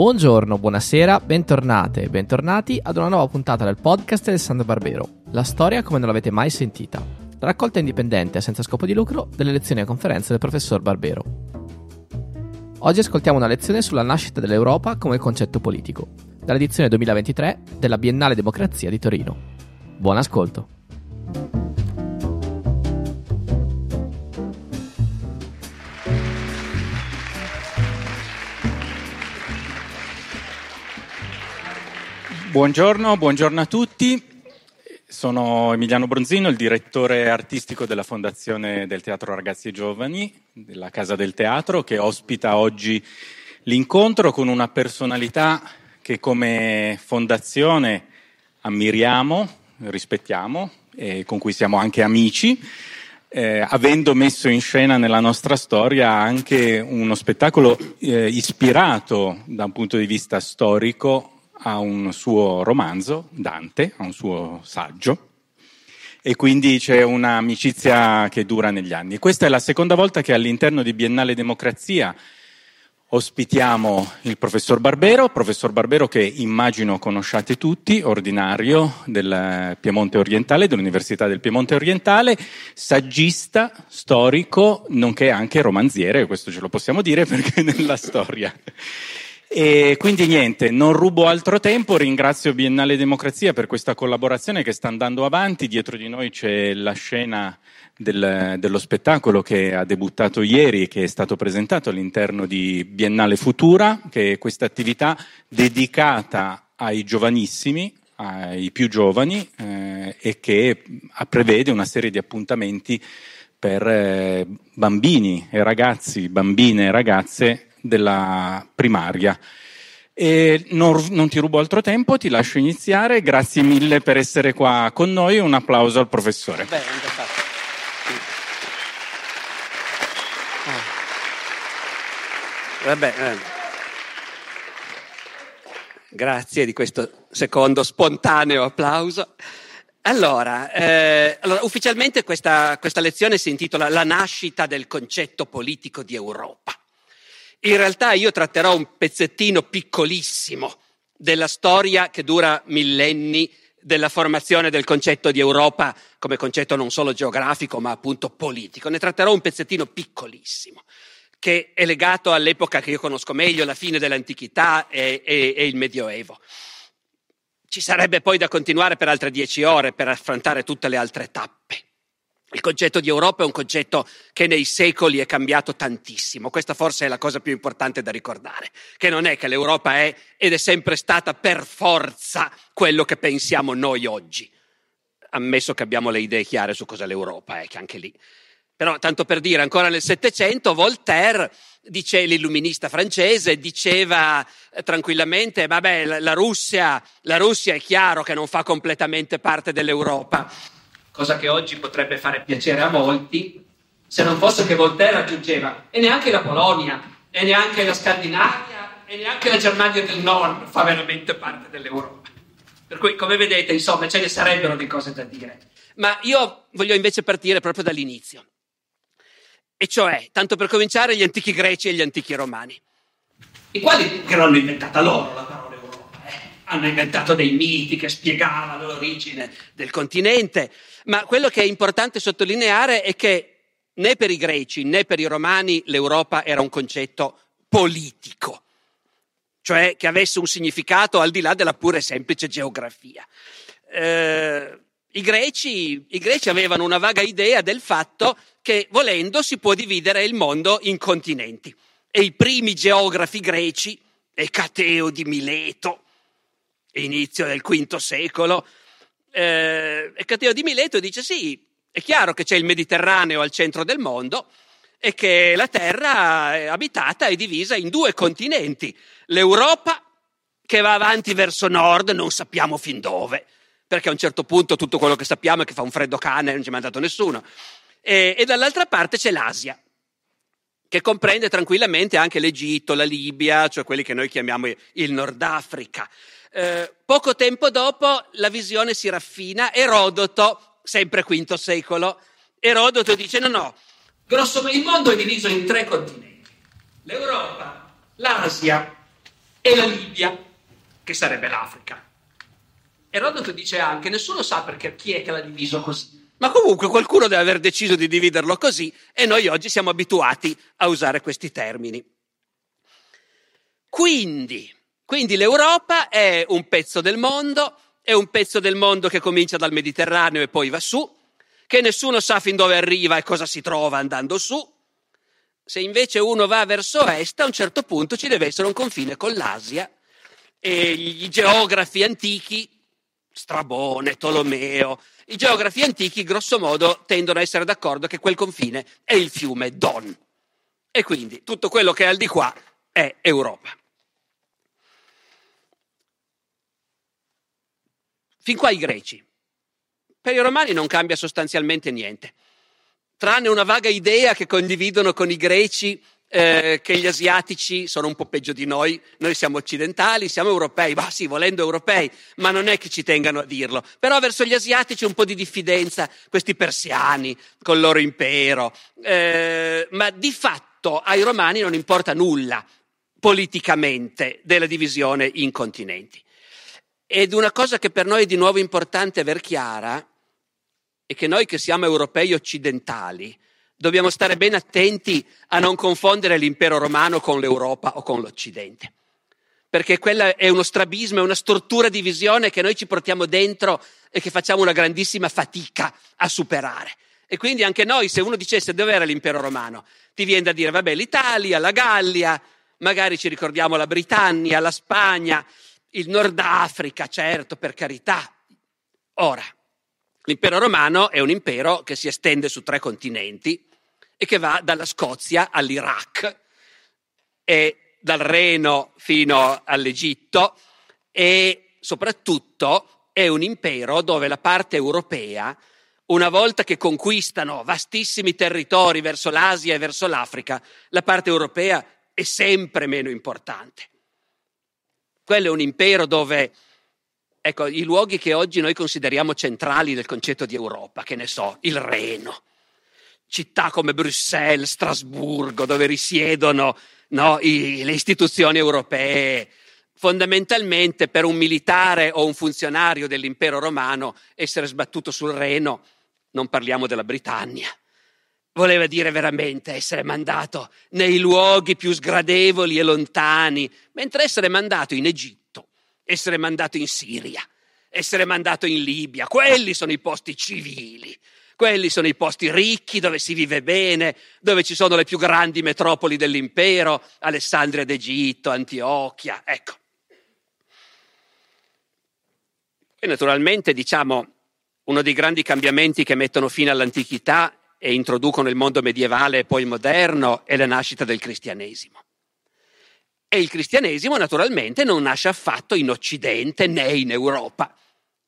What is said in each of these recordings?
Buongiorno, buonasera, bentornate e bentornati ad una nuova puntata del podcast Alessandro Barbero. La storia come non l'avete mai sentita. Raccolta indipendente senza scopo di lucro delle lezioni e conferenze del professor Barbero. Oggi ascoltiamo una lezione sulla nascita dell'Europa come concetto politico, dall'edizione 2023 della Biennale Democrazia di Torino. Buon ascolto! Buongiorno, buongiorno a tutti. Sono Emiliano Bronzino, il direttore artistico della Fondazione del Teatro Ragazzi e Giovani, della Casa del Teatro, che ospita oggi l'incontro con una personalità che come fondazione ammiriamo, rispettiamo e con cui siamo anche amici. Eh, avendo messo in scena nella nostra storia anche uno spettacolo eh, ispirato da un punto di vista storico a un suo romanzo, Dante, a un suo saggio, e quindi c'è un'amicizia che dura negli anni. Questa è la seconda volta che all'interno di Biennale Democrazia ospitiamo il professor Barbero, professor Barbero che immagino conosciate tutti, ordinario del Piemonte Orientale, dell'Università del Piemonte Orientale, saggista, storico, nonché anche romanziere, questo ce lo possiamo dire perché nella storia. E quindi niente, non rubo altro tempo, ringrazio Biennale Democrazia per questa collaborazione che sta andando avanti, dietro di noi c'è la scena del, dello spettacolo che ha debuttato ieri e che è stato presentato all'interno di Biennale Futura, che è questa attività dedicata ai giovanissimi, ai più giovani eh, e che prevede una serie di appuntamenti per eh, bambini e ragazzi, bambine e ragazze della primaria. Non, non, ti rubo altro tempo, ti lascio iniziare. Grazie mille per essere qua con noi. Un applauso al professore. Beh, Vabbè, eh. Grazie di questo secondo spontaneo applauso. Allora, eh, allora ufficialmente questa, questa lezione si intitola La nascita del concetto politico di Europa. In realtà io tratterò un pezzettino piccolissimo della storia che dura millenni della formazione del concetto di Europa come concetto non solo geografico ma appunto politico. Ne tratterò un pezzettino piccolissimo che è legato all'epoca che io conosco meglio, la fine dell'antichità e, e, e il Medioevo. Ci sarebbe poi da continuare per altre dieci ore per affrontare tutte le altre tappe. Il concetto di Europa è un concetto che nei secoli è cambiato tantissimo. Questa forse è la cosa più importante da ricordare, che non è che l'Europa è ed è sempre stata per forza quello che pensiamo noi oggi. Ammesso che abbiamo le idee chiare su cosa è l'Europa, eh, che anche lì. Però, tanto per dire, ancora nel Settecento Voltaire, dice l'illuminista francese, diceva eh, tranquillamente, vabbè, la Russia, la Russia è chiaro che non fa completamente parte dell'Europa cosa che oggi potrebbe fare piacere a molti, se non fosse che Voltaire aggiungeva e neanche la Polonia, e neanche la Scandinavia, e neanche la Germania del Nord fa veramente parte dell'Europa. Per cui, come vedete, insomma, ce ne sarebbero di cose da dire. Ma io voglio invece partire proprio dall'inizio. E cioè, tanto per cominciare, gli antichi greci e gli antichi romani, i quali che l'hanno inventata loro la parola hanno inventato dei miti che spiegavano l'origine del continente, ma quello che è importante sottolineare è che né per i greci né per i romani l'Europa era un concetto politico, cioè che avesse un significato al di là della pura e semplice geografia. Eh, i, greci, I greci avevano una vaga idea del fatto che volendo si può dividere il mondo in continenti e i primi geografi greci, Ecateo di Mileto, inizio del V secolo, eh, Cateo di Mileto dice sì, è chiaro che c'è il Mediterraneo al centro del mondo e che la Terra è abitata e divisa in due continenti, l'Europa che va avanti verso nord, non sappiamo fin dove, perché a un certo punto tutto quello che sappiamo è che fa un freddo cane, non ci ha mandato nessuno, e, e dall'altra parte c'è l'Asia, che comprende tranquillamente anche l'Egitto, la Libia, cioè quelli che noi chiamiamo il Nord Africa. Eh, poco tempo dopo la visione si raffina, Erodoto, sempre V secolo, Erodoto dice no, no, grosso, il mondo è diviso in tre continenti, l'Europa, l'Asia e la Libia, che sarebbe l'Africa. Erodoto dice anche, nessuno sa perché chi è che l'ha diviso così. Ma comunque qualcuno deve aver deciso di dividerlo così e noi oggi siamo abituati a usare questi termini. Quindi, quindi l'Europa è un pezzo del mondo, è un pezzo del mondo che comincia dal Mediterraneo e poi va su, che nessuno sa fin dove arriva e cosa si trova andando su. Se invece uno va verso est, a un certo punto ci deve essere un confine con l'Asia e i geografi antichi, Strabone, Tolomeo, i geografi antichi, grosso modo, tendono a essere d'accordo che quel confine è il fiume Don. E quindi tutto quello che è al di qua è Europa. Fin qua i greci. Per i romani non cambia sostanzialmente niente, tranne una vaga idea che condividono con i greci eh, che gli asiatici sono un po' peggio di noi, noi siamo occidentali, siamo europei, ma sì, volendo europei, ma non è che ci tengano a dirlo. Però verso gli asiatici un po' di diffidenza, questi persiani col loro impero, eh, ma di fatto ai romani non importa nulla politicamente della divisione in continenti. Ed una cosa che per noi è di nuovo importante aver chiara è che noi che siamo europei occidentali, dobbiamo stare ben attenti a non confondere l'impero romano con l'Europa o con l'Occidente. Perché quella è uno strabismo, è una struttura di visione che noi ci portiamo dentro e che facciamo una grandissima fatica a superare. E quindi anche noi, se uno dicesse dov'era l'impero romano, ti viene da dire, vabbè, l'Italia, la Gallia, magari ci ricordiamo la Britannia, la Spagna, il Nord Africa, certo, per carità. Ora, l'impero romano è un impero che si estende su tre continenti, e che va dalla Scozia all'Iraq e dal Reno fino all'Egitto e soprattutto è un impero dove la parte europea, una volta che conquistano vastissimi territori verso l'Asia e verso l'Africa, la parte europea è sempre meno importante. Quello è un impero dove, ecco, i luoghi che oggi noi consideriamo centrali nel concetto di Europa, che ne so, il Reno, città come Bruxelles, Strasburgo, dove risiedono no, i, le istituzioni europee. Fondamentalmente per un militare o un funzionario dell'impero romano essere sbattuto sul Reno, non parliamo della Britannia, voleva dire veramente essere mandato nei luoghi più sgradevoli e lontani, mentre essere mandato in Egitto, essere mandato in Siria, essere mandato in Libia, quelli sono i posti civili, quelli sono i posti ricchi dove si vive bene, dove ci sono le più grandi metropoli dell'impero, Alessandria d'Egitto, Antiochia, ecco. E naturalmente, diciamo, uno dei grandi cambiamenti che mettono fine all'antichità e introducono il mondo medievale e poi moderno è la nascita del cristianesimo. E il cristianesimo naturalmente non nasce affatto in Occidente né in Europa.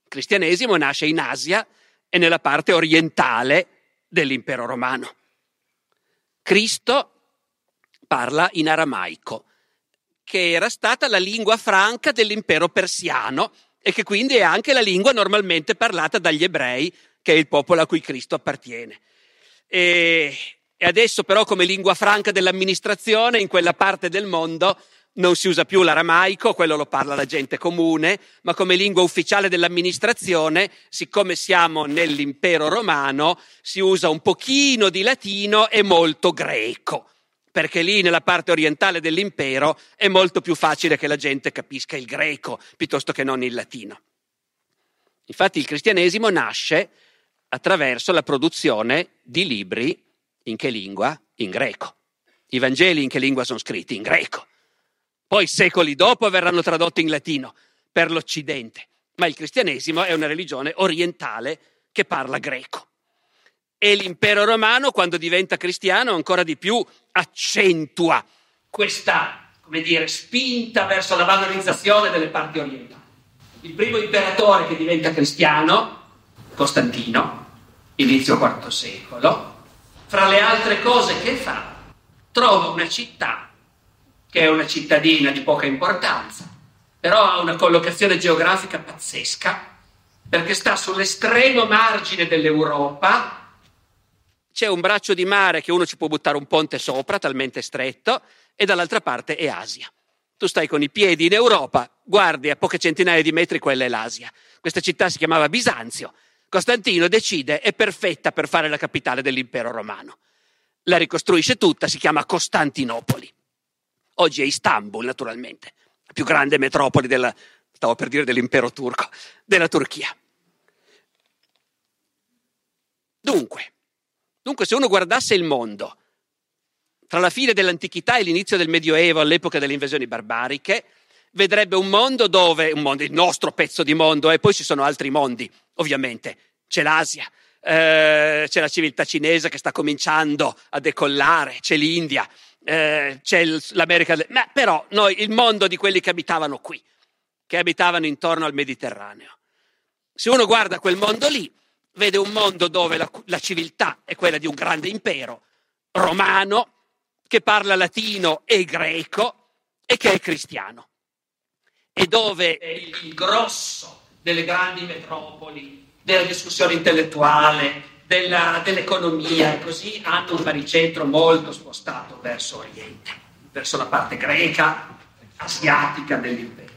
Il cristianesimo nasce in Asia e nella parte orientale dell'impero romano. Cristo parla in aramaico, che era stata la lingua franca dell'impero persiano e che quindi è anche la lingua normalmente parlata dagli ebrei, che è il popolo a cui Cristo appartiene. E, adesso però come lingua franca dell'amministrazione in quella parte del mondo non si usa più l'aramaico, quello lo parla la gente comune, ma come lingua ufficiale dell'amministrazione, siccome siamo nell'impero romano, si usa un pochino di latino e molto greco, perché lì nella parte orientale dell'impero è molto più facile che la gente capisca il greco piuttosto che non il latino. Infatti il cristianesimo nasce attraverso la produzione di libri in che lingua? In greco. I Vangeli in che lingua sono scritti? In greco. Poi secoli dopo verranno tradotti in latino per l'Occidente, ma il cristianesimo è una religione orientale che parla greco. E l'impero romano, quando diventa cristiano, ancora di più accentua questa, come dire, spinta verso la valorizzazione delle parti orientali. Il primo imperatore che diventa cristiano, Costantino, inizio IV secolo, fra le altre cose che fa, trova una città che è una cittadina di poca importanza, però ha una collocazione geografica pazzesca, perché sta sull'estremo margine dell'Europa, c'è un braccio di mare che uno ci può buttare un ponte sopra, talmente stretto, e dall'altra parte è Asia. tu stai con i piedi in Europa, guardi a poche centinaia di metri quella è l'Asia. Questa città si chiamava Bisanzio. Costantino decide è perfetta per fare la capitale dell'impero romano. La ricostruisce tutta, si chiama Costantinopoli. Oggi è Istanbul, naturalmente, la più grande metropoli della, stavo per dire dell'impero turco, della Turchia. Dunque, dunque, se uno guardasse il mondo tra la fine dell'antichità e l'inizio del Medioevo, all'epoca delle invasioni barbariche, vedrebbe un mondo dove, un mondo, il nostro pezzo di mondo, e poi ci sono altri mondi, ovviamente. C'è l'Asia, eh, c'è la civiltà cinese che sta cominciando a decollare, c'è l'India, eh, c'è l'America, ma però noi, il mondo di quelli che abitavano qui, che abitavano intorno al Mediterraneo. Se uno guarda quel mondo lì, vede un mondo dove la, la civiltà è quella di un grande impero romano che parla latino e greco e che è cristiano. E dove il grosso delle grandi metropoli, della discussione intellettuale, della, dell'economia e così hanno un baricentro molto spostato verso Oriente, verso la parte greca, asiatica dell'impero.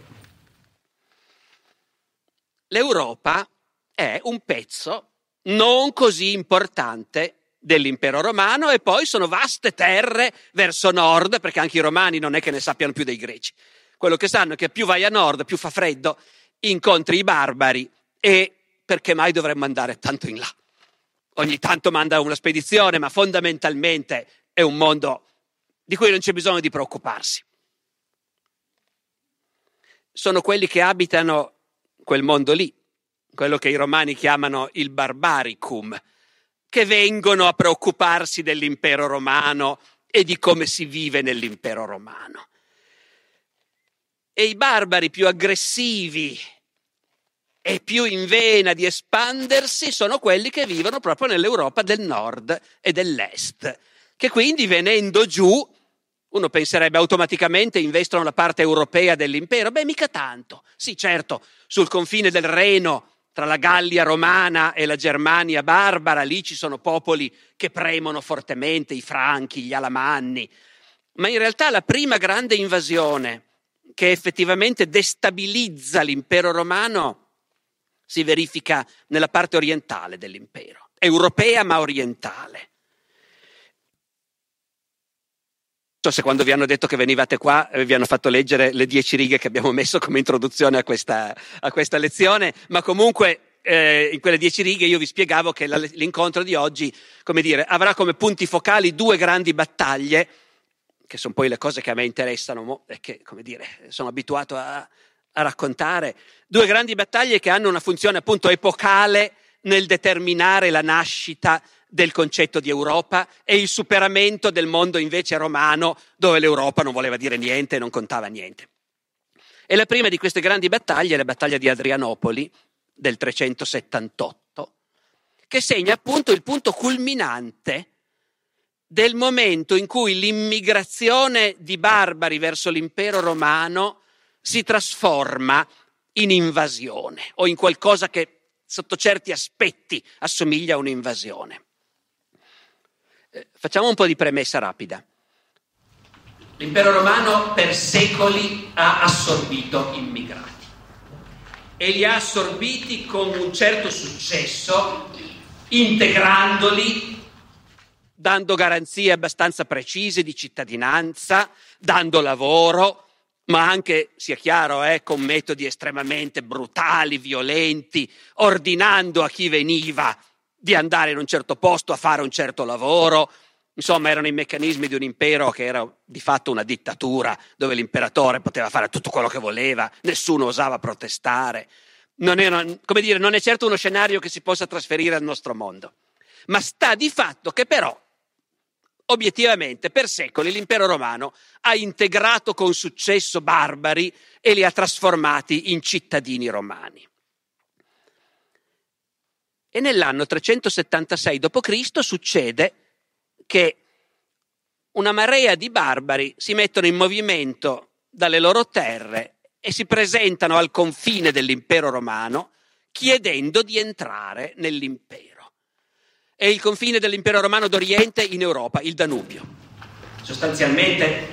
L'Europa è un pezzo non così importante dell'impero romano e poi sono vaste terre verso nord, perché anche i romani non è che ne sappiano più dei greci. Quello che sanno è che più vai a nord, più fa freddo, incontri i barbari e perché mai dovremmo andare tanto in là? Ogni tanto manda una spedizione, ma fondamentalmente è un mondo di cui non c'è bisogno di preoccuparsi. Sono quelli che abitano quel mondo lì, quello che i romani chiamano il barbaricum, che vengono a preoccuparsi dell'impero romano e di come si vive nell'impero romano. E i barbari più aggressivi e più in vena di espandersi sono quelli che vivono proprio nell'Europa del nord e dell'est, che quindi venendo giù uno penserebbe automaticamente investono la parte europea dell'impero. Beh, mica tanto. Sì, certo, sul confine del Reno, tra la Gallia romana e la Germania barbara, lì ci sono popoli che premono fortemente, i Franchi, gli Alamanni. Ma in realtà la prima grande invasione che effettivamente destabilizza l'impero romano si verifica nella parte orientale dell'impero, europea ma orientale. se quando vi hanno detto che venivate qua eh, vi hanno fatto leggere le dieci righe che abbiamo messo come introduzione a questa, a questa lezione, ma comunque eh, in quelle dieci righe io vi spiegavo che la, l'incontro di oggi, come dire, avrà come punti focali due grandi battaglie, che sono poi le cose che a me interessano e che, come dire, sono abituato a, a raccontare, due grandi battaglie che hanno una funzione appunto epocale nel determinare la nascita del concetto di Europa e il superamento del mondo invece romano dove l'Europa non voleva dire niente non contava niente. E la prima di queste grandi battaglie è la battaglia di Adrianopoli del 378, che segna appunto il punto culminante del momento in cui l'immigrazione di barbari verso l'impero romano si trasforma in invasione o in qualcosa che sotto certi aspetti assomiglia a un'invasione. Eh, facciamo un po' di premessa rapida. L'impero romano per secoli ha assorbito immigrati e li ha assorbiti con un certo successo, integrandoli, dando garanzie abbastanza precise di cittadinanza, dando lavoro, ma anche, sia chiaro, eh, con metodi estremamente brutali, violenti, ordinando a chi veniva di andare in un certo posto a fare un certo lavoro. Insomma, erano i meccanismi di un impero che era di fatto una dittatura, dove l'imperatore poteva fare tutto quello che voleva, nessuno osava protestare. Non, era, dire, non è certo uno scenario che si possa trasferire al nostro mondo. Ma sta di fatto che però, obiettivamente, per secoli l'impero romano ha integrato con successo barbari e li ha trasformati in cittadini romani. E nell'anno 376 d.C. succede che una marea di barbari si mettono in movimento dalle loro terre e si presentano al confine dell'impero romano chiedendo di entrare nell'impero. È il confine dell'impero romano d'Oriente in Europa, il Danubio. Sostanzialmente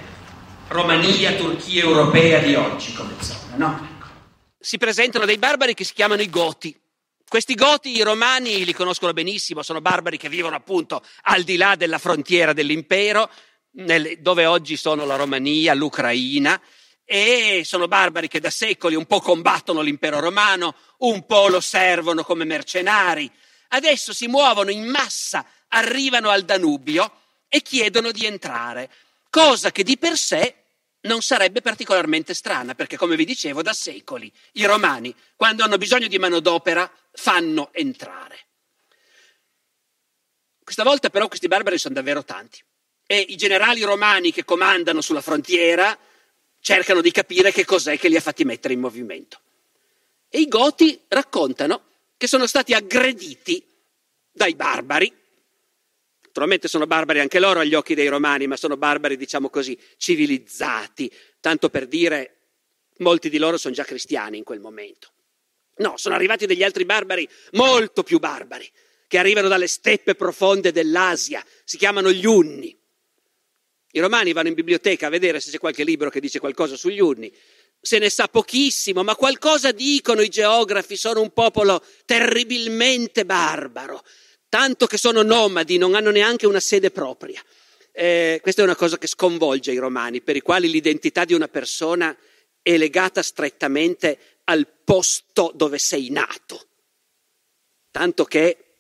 Romania, Turchia europea di oggi come zona, no? Si presentano dei barbari che si chiamano i Goti. Questi Goti i romani li conoscono benissimo, sono barbari che vivono appunto al di là della frontiera dell'impero, nel, dove oggi sono la Romania, l'Ucraina, e sono barbari che da secoli un po' combattono l'impero romano, un po' lo servono come mercenari. Adesso si muovono in massa, arrivano al Danubio e chiedono di entrare, cosa che di per sé non sarebbe particolarmente strana, perché come vi dicevo, da secoli i romani, quando hanno bisogno di manodopera, fanno entrare. Questa volta però questi barbari sono davvero tanti e i generali romani che comandano sulla frontiera cercano di capire che cos'è che li ha fatti mettere in movimento. E i Goti raccontano che sono stati aggrediti dai barbari. Naturalmente sono barbari anche loro agli occhi dei romani, ma sono barbari, diciamo così, civilizzati, tanto per dire molti di loro sono già cristiani in quel momento. No, sono arrivati degli altri barbari molto più barbari, che arrivano dalle steppe profonde dell'Asia, si chiamano gli Unni. I romani vanno in biblioteca a vedere se c'è qualche libro che dice qualcosa sugli Unni. Se ne sa pochissimo, ma qualcosa dicono i geografi, sono un popolo terribilmente barbaro, tanto che sono nomadi, non hanno neanche una sede propria. Eh, questa è una cosa che sconvolge i romani, per i quali l'identità di una persona è legata strettamente al posto dove sei nato. Tanto che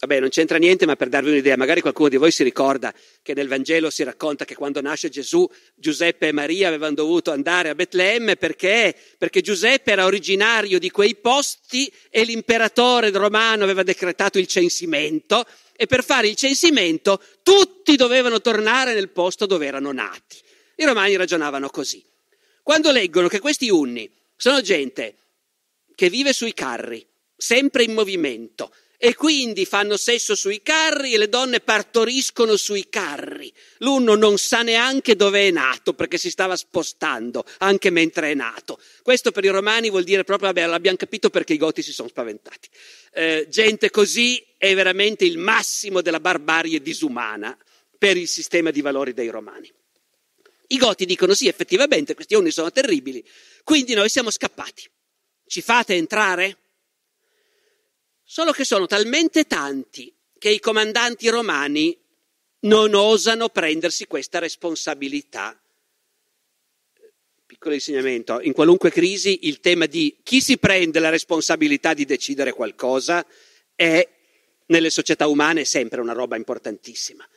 Vabbè, non c'entra niente, ma per darvi un'idea, magari qualcuno di voi si ricorda che nel Vangelo si racconta che quando nasce Gesù, Giuseppe e Maria avevano dovuto andare a Betlemme perché? Perché Giuseppe era originario di quei posti e l'imperatore romano aveva decretato il censimento e per fare il censimento tutti dovevano tornare nel posto dove erano nati. I romani ragionavano così. Quando leggono che questi unni sono gente che vive sui carri, sempre in movimento, e quindi fanno sesso sui carri e le donne partoriscono sui carri. L'uno non sa neanche dove è nato perché si stava spostando anche mentre è nato. Questo per i romani vuol dire proprio, vabbè, l'abbiamo capito perché i goti si sono spaventati. Eh, gente così è veramente il massimo della barbarie disumana per il sistema di valori dei romani. I goti dicono sì, effettivamente questi uomini sono terribili, quindi noi siamo scappati. Ci fate entrare? Solo che sono talmente tanti che i comandanti romani non osano prendersi questa responsabilità. Piccolo insegnamento, in qualunque crisi il tema di chi si prende la responsabilità di decidere qualcosa è nelle società umane sempre una roba importantissima.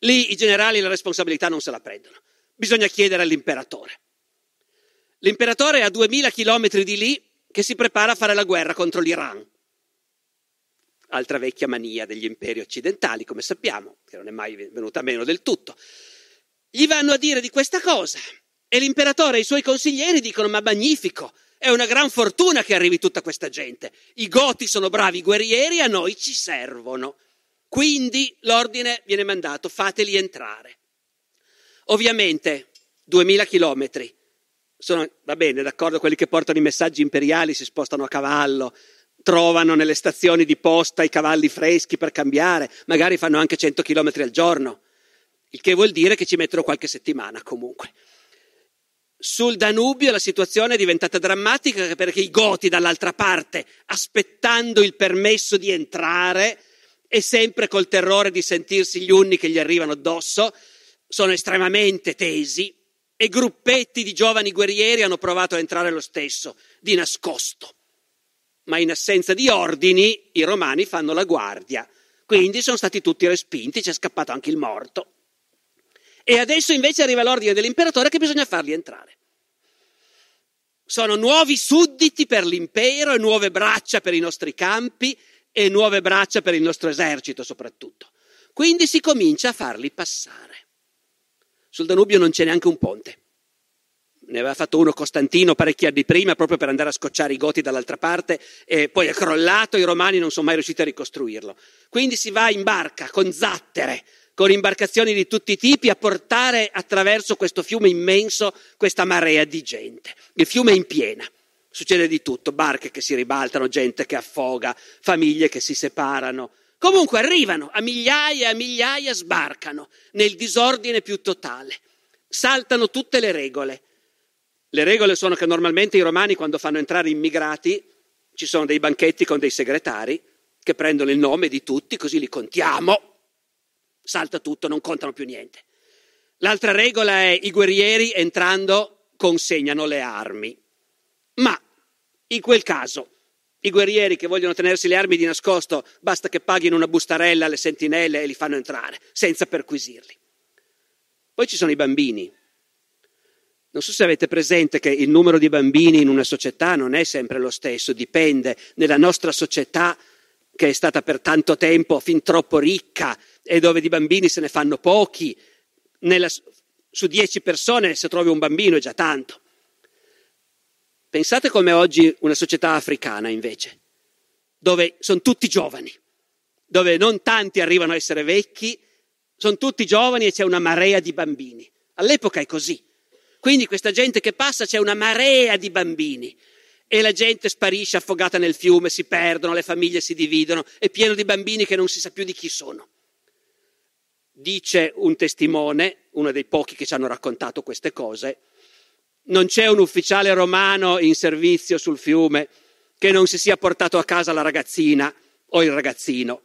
Lì i generali la responsabilità non se la prendono, bisogna chiedere all'imperatore. L'imperatore è a duemila chilometri di lì che si prepara a fare la guerra contro l'Iran altra vecchia mania degli imperi occidentali, come sappiamo, che non è mai venuta meno del tutto. Gli vanno a dire di questa cosa e l'imperatore e i suoi consiglieri dicono ma magnifico, è una gran fortuna che arrivi tutta questa gente. I goti sono bravi guerrieri, a noi ci servono. Quindi l'ordine viene mandato, fateli entrare. Ovviamente, duemila chilometri. Sono, va bene, d'accordo, quelli che portano i messaggi imperiali si spostano a cavallo, trovano nelle stazioni di posta i cavalli freschi per cambiare, magari fanno anche 100 km al giorno, il che vuol dire che ci mettono qualche settimana comunque. Sul Danubio la situazione è diventata drammatica perché i goti dall'altra parte, aspettando il permesso di entrare e sempre col terrore di sentirsi gli unni che gli arrivano addosso, sono estremamente tesi e gruppetti di giovani guerrieri hanno provato a entrare lo stesso, di nascosto ma in assenza di ordini i romani fanno la guardia. Quindi sono stati tutti respinti, c'è scappato anche il morto. E adesso invece arriva l'ordine dell'imperatore che bisogna farli entrare. Sono nuovi sudditi per l'impero e nuove braccia per i nostri campi e nuove braccia per il nostro esercito soprattutto. Quindi si comincia a farli passare. Sul Danubio non c'è neanche un ponte ne aveva fatto uno Costantino parecchi anni prima proprio per andare a scocciare i Goti dall'altra parte e poi è crollato, i romani non sono mai riusciti a ricostruirlo. Quindi si va in barca con zattere, con imbarcazioni di tutti i tipi a portare attraverso questo fiume immenso questa marea di gente. Il fiume è in piena. Succede di tutto, barche che si ribaltano, gente che affoga, famiglie che si separano. Comunque arrivano, a migliaia e a migliaia sbarcano nel disordine più totale. saltano tutte le regole. Le regole sono che normalmente i romani quando fanno entrare immigrati ci sono dei banchetti con dei segretari che prendono il nome di tutti, così li contiamo, salta tutto, non contano più niente. L'altra regola è i guerrieri entrando consegnano le armi. Ma in quel caso i guerrieri che vogliono tenersi le armi di nascosto basta che paghino una bustarella alle sentinelle e li fanno entrare, senza perquisirli. Poi ci sono i bambini. Non so se avete presente che il numero di bambini in una società non è sempre lo stesso, dipende. Nella nostra società, che è stata per tanto tempo fin troppo ricca e dove di bambini se ne fanno pochi, nella, su dieci persone se trovi un bambino è già tanto. Pensate come oggi una società africana invece, dove sono tutti giovani, dove non tanti arrivano a essere vecchi, sono tutti giovani e c'è una marea di bambini. All'epoca è così. Quindi questa gente che passa c'è una marea di bambini e la gente sparisce affogata nel fiume, si perdono, le famiglie si dividono, è pieno di bambini che non si sa più di chi sono. Dice un testimone, uno dei pochi che ci hanno raccontato queste cose, non c'è un ufficiale romano in servizio sul fiume che non si sia portato a casa la ragazzina o il ragazzino,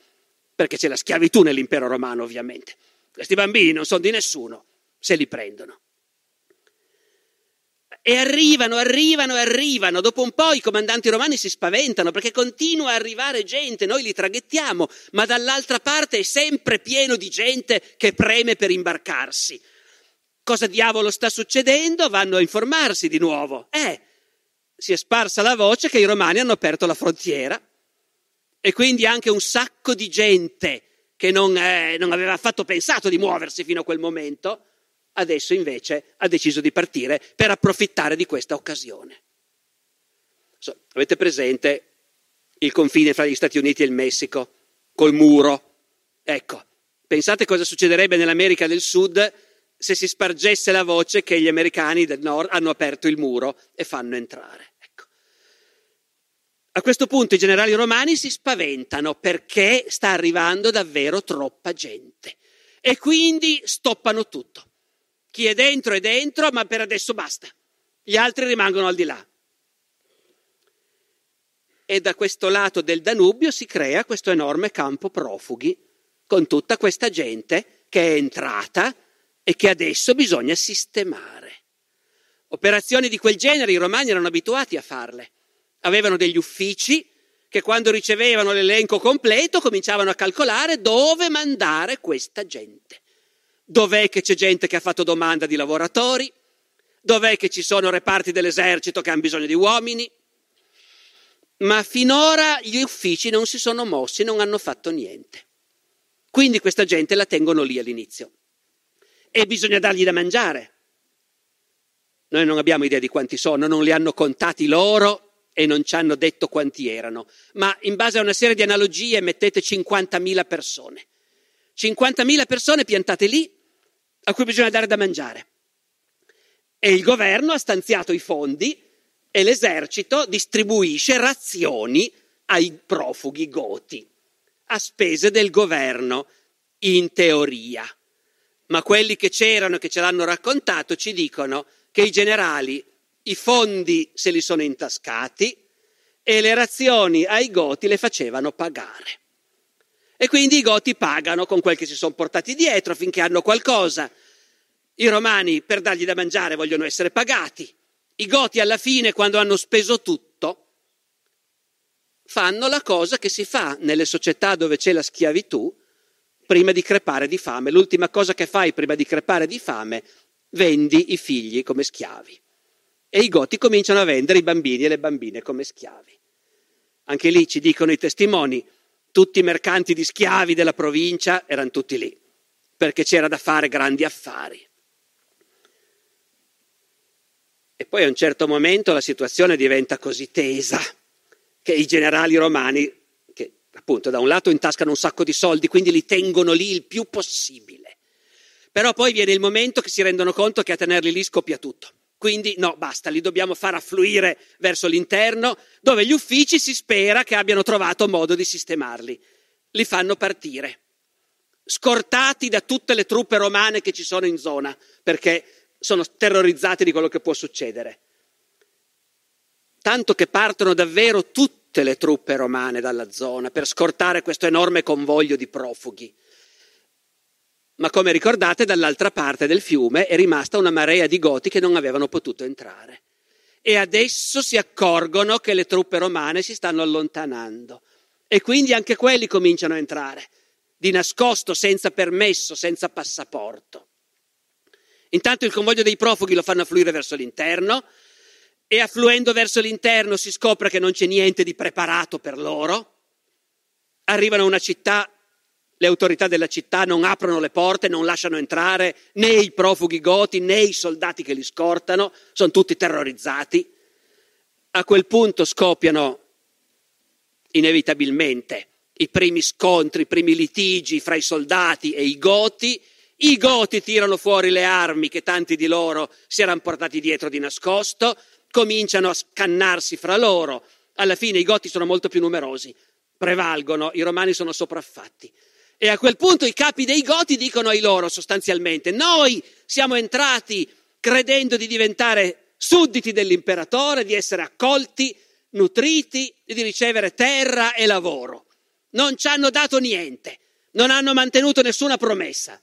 perché c'è la schiavitù nell'impero romano ovviamente. Questi bambini non sono di nessuno, se li prendono. E arrivano, arrivano, arrivano. Dopo un po' i comandanti romani si spaventano perché continua a arrivare gente, noi li traghettiamo, ma dall'altra parte è sempre pieno di gente che preme per imbarcarsi. Cosa diavolo sta succedendo? Vanno a informarsi di nuovo. Eh, si è sparsa la voce che i romani hanno aperto la frontiera e quindi anche un sacco di gente che non, eh, non aveva affatto pensato di muoversi fino a quel momento adesso invece ha deciso di partire per approfittare di questa occasione. So, avete presente il confine fra gli Stati Uniti e il Messico, col muro? Ecco, pensate cosa succederebbe nell'America del Sud se si spargesse la voce che gli americani del nord hanno aperto il muro e fanno entrare. Ecco. A questo punto i generali romani si spaventano perché sta arrivando davvero troppa gente e quindi stoppano tutto. Chi è dentro è dentro, ma per adesso basta. Gli altri rimangono al di là. E da questo lato del Danubio si crea questo enorme campo profughi, con tutta questa gente che è entrata e che adesso bisogna sistemare. Operazioni di quel genere i romani erano abituati a farle. Avevano degli uffici che quando ricevevano l'elenco completo cominciavano a calcolare dove mandare questa gente. Dov'è che c'è gente che ha fatto domanda di lavoratori? Dov'è che ci sono reparti dell'esercito che hanno bisogno di uomini? Ma finora gli uffici non si sono mossi, non hanno fatto niente. Quindi questa gente la tengono lì all'inizio. E bisogna dargli da mangiare. Noi non abbiamo idea di quanti sono, non li hanno contati loro e non ci hanno detto quanti erano. Ma in base a una serie di analogie mettete 50.000 persone. 50.000 persone piantate lì a cui bisogna dare da mangiare. E il governo ha stanziato i fondi e l'esercito distribuisce razioni ai profughi goti, a spese del governo, in teoria. Ma quelli che c'erano e che ce l'hanno raccontato ci dicono che i generali i fondi se li sono intascati e le razioni ai goti le facevano pagare. E quindi i goti pagano con quel che si sono portati dietro finché hanno qualcosa. I romani per dargli da mangiare vogliono essere pagati. I goti alla fine, quando hanno speso tutto, fanno la cosa che si fa nelle società dove c'è la schiavitù prima di crepare di fame. L'ultima cosa che fai prima di crepare di fame, vendi i figli come schiavi. E i goti cominciano a vendere i bambini e le bambine come schiavi. Anche lì ci dicono i testimoni, tutti i mercanti di schiavi della provincia erano tutti lì, perché c'era da fare grandi affari. E poi a un certo momento la situazione diventa così tesa che i generali romani, che appunto da un lato intascano un sacco di soldi, quindi li tengono lì il più possibile, però poi viene il momento che si rendono conto che a tenerli lì scoppia tutto. Quindi no, basta, li dobbiamo far affluire verso l'interno, dove gli uffici si spera che abbiano trovato modo di sistemarli. Li fanno partire, scortati da tutte le truppe romane che ci sono in zona, perché sono terrorizzati di quello che può succedere. Tanto che partono davvero tutte le truppe romane dalla zona per scortare questo enorme convoglio di profughi. Ma come ricordate, dall'altra parte del fiume è rimasta una marea di goti che non avevano potuto entrare. E adesso si accorgono che le truppe romane si stanno allontanando. E quindi anche quelli cominciano a entrare, di nascosto, senza permesso, senza passaporto. Intanto il convoglio dei profughi lo fanno affluire verso l'interno e affluendo verso l'interno si scopre che non c'è niente di preparato per loro. Arrivano a una città le autorità della città non aprono le porte, non lasciano entrare né i profughi goti né i soldati che li scortano, sono tutti terrorizzati. A quel punto scoppiano inevitabilmente i primi scontri, i primi litigi fra i soldati e i goti. I goti tirano fuori le armi che tanti di loro si erano portati dietro di nascosto, cominciano a scannarsi fra loro. Alla fine i goti sono molto più numerosi, prevalgono, i romani sono sopraffatti. E a quel punto i capi dei Goti dicono ai loro sostanzialmente, noi siamo entrati credendo di diventare sudditi dell'imperatore, di essere accolti, nutriti, di ricevere terra e lavoro. Non ci hanno dato niente, non hanno mantenuto nessuna promessa.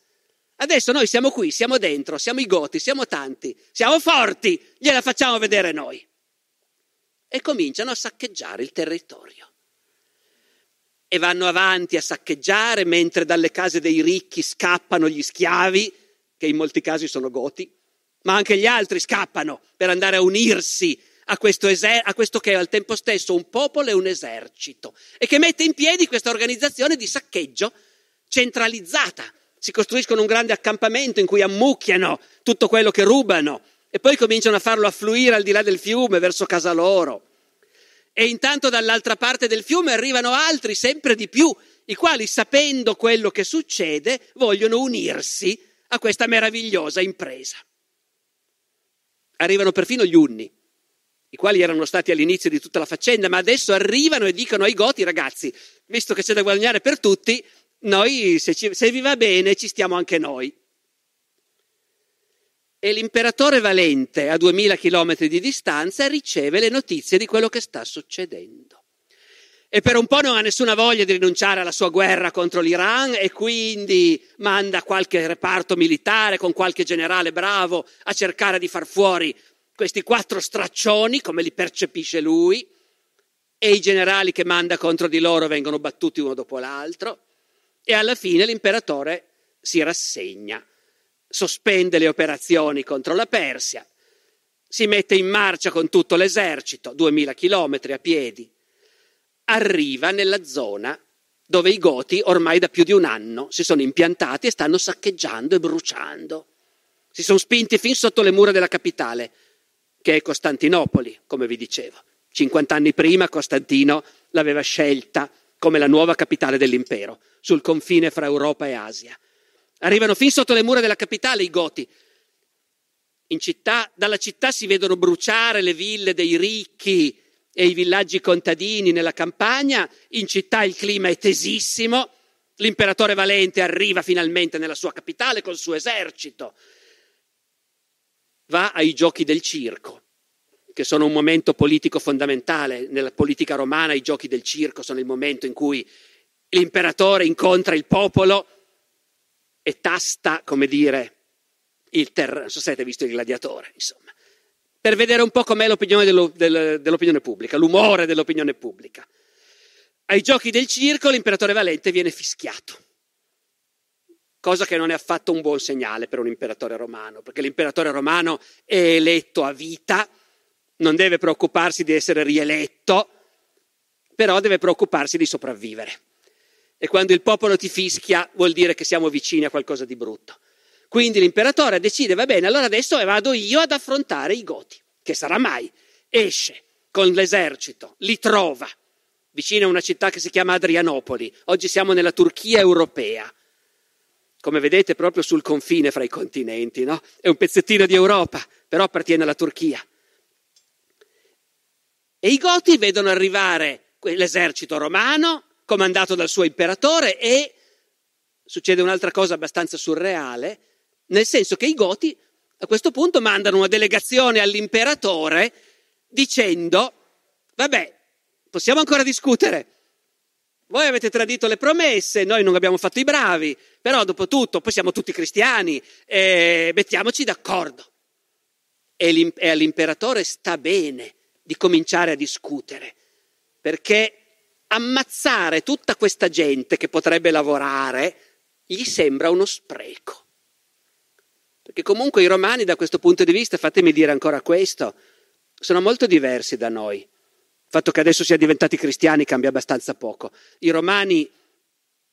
Adesso noi siamo qui, siamo dentro, siamo i Goti, siamo tanti, siamo forti, gliela facciamo vedere noi. E cominciano a saccheggiare il territorio e vanno avanti a saccheggiare mentre dalle case dei ricchi scappano gli schiavi, che in molti casi sono goti, ma anche gli altri scappano per andare a unirsi a questo, eser- a questo che è al tempo stesso un popolo e un esercito e che mette in piedi questa organizzazione di saccheggio centralizzata. Si costruiscono un grande accampamento in cui ammucchiano tutto quello che rubano e poi cominciano a farlo affluire al di là del fiume verso casa loro e intanto dall'altra parte del fiume arrivano altri sempre di più, i quali sapendo quello che succede vogliono unirsi a questa meravigliosa impresa. Arrivano perfino gli unni, i quali erano stati all'inizio di tutta la faccenda, ma adesso arrivano e dicono ai goti, ragazzi, visto che c'è da guadagnare per tutti, noi se, ci, se vi va bene ci stiamo anche noi e l'imperatore Valente, a 2000 km di distanza, riceve le notizie di quello che sta succedendo. E per un po' non ha nessuna voglia di rinunciare alla sua guerra contro l'Iran e quindi manda qualche reparto militare con qualche generale bravo a cercare di far fuori questi quattro straccioni, come li percepisce lui, e i generali che manda contro di loro vengono battuti uno dopo l'altro, e alla fine l'imperatore si rassegna sospende le operazioni contro la Persia, si mette in marcia con tutto l'esercito, 2000 chilometri a piedi, arriva nella zona dove i Goti ormai da più di un anno si sono impiantati e stanno saccheggiando e bruciando. Si sono spinti fin sotto le mura della capitale, che è Costantinopoli, come vi dicevo. 50 anni prima Costantino l'aveva scelta come la nuova capitale dell'impero, sul confine fra Europa e Asia. Arrivano fin sotto le mura della capitale i Goti. Città, dalla città si vedono bruciare le ville dei ricchi e i villaggi contadini nella campagna, in città il clima è tesissimo, l'imperatore Valente arriva finalmente nella sua capitale col suo esercito, va ai giochi del circo, che sono un momento politico fondamentale. Nella politica romana i giochi del circo sono il momento in cui l'imperatore incontra il popolo e tasta, come dire, il terreno. Non so se avete visto il gladiatore, insomma, per vedere un po' com'è l'opinione dello, del, dell'opinione pubblica, l'umore dell'opinione pubblica. Ai giochi del circo l'imperatore Valente viene fischiato, cosa che non è affatto un buon segnale per un imperatore romano, perché l'imperatore romano è eletto a vita, non deve preoccuparsi di essere rieletto, però deve preoccuparsi di sopravvivere. E quando il popolo ti fischia vuol dire che siamo vicini a qualcosa di brutto. Quindi l'imperatore decide, va bene, allora adesso vado io ad affrontare i Goti, che sarà mai. Esce con l'esercito, li trova, vicino a una città che si chiama Adrianopoli. Oggi siamo nella Turchia europea. Come vedete, proprio sul confine fra i continenti, no? È un pezzettino di Europa, però appartiene alla Turchia. E i Goti vedono arrivare l'esercito romano, comandato dal suo imperatore e succede un'altra cosa abbastanza surreale, nel senso che i Goti A questo punto mandano una delegazione all'imperatore dicendo, vabbè, possiamo ancora discutere. Voi avete tradito le promesse, noi non abbiamo fatto i bravi, però dopo tutto, poi siamo tutti cristiani, e mettiamoci d'accordo. E all'imperatore sta bene di cominciare a discutere, perché ammazzare tutta questa gente che potrebbe lavorare gli sembra uno spreco. Perché comunque i romani da questo punto di vista, fatemi dire ancora questo, sono molto diversi da noi. Il fatto che adesso siano diventati cristiani cambia abbastanza poco. I romani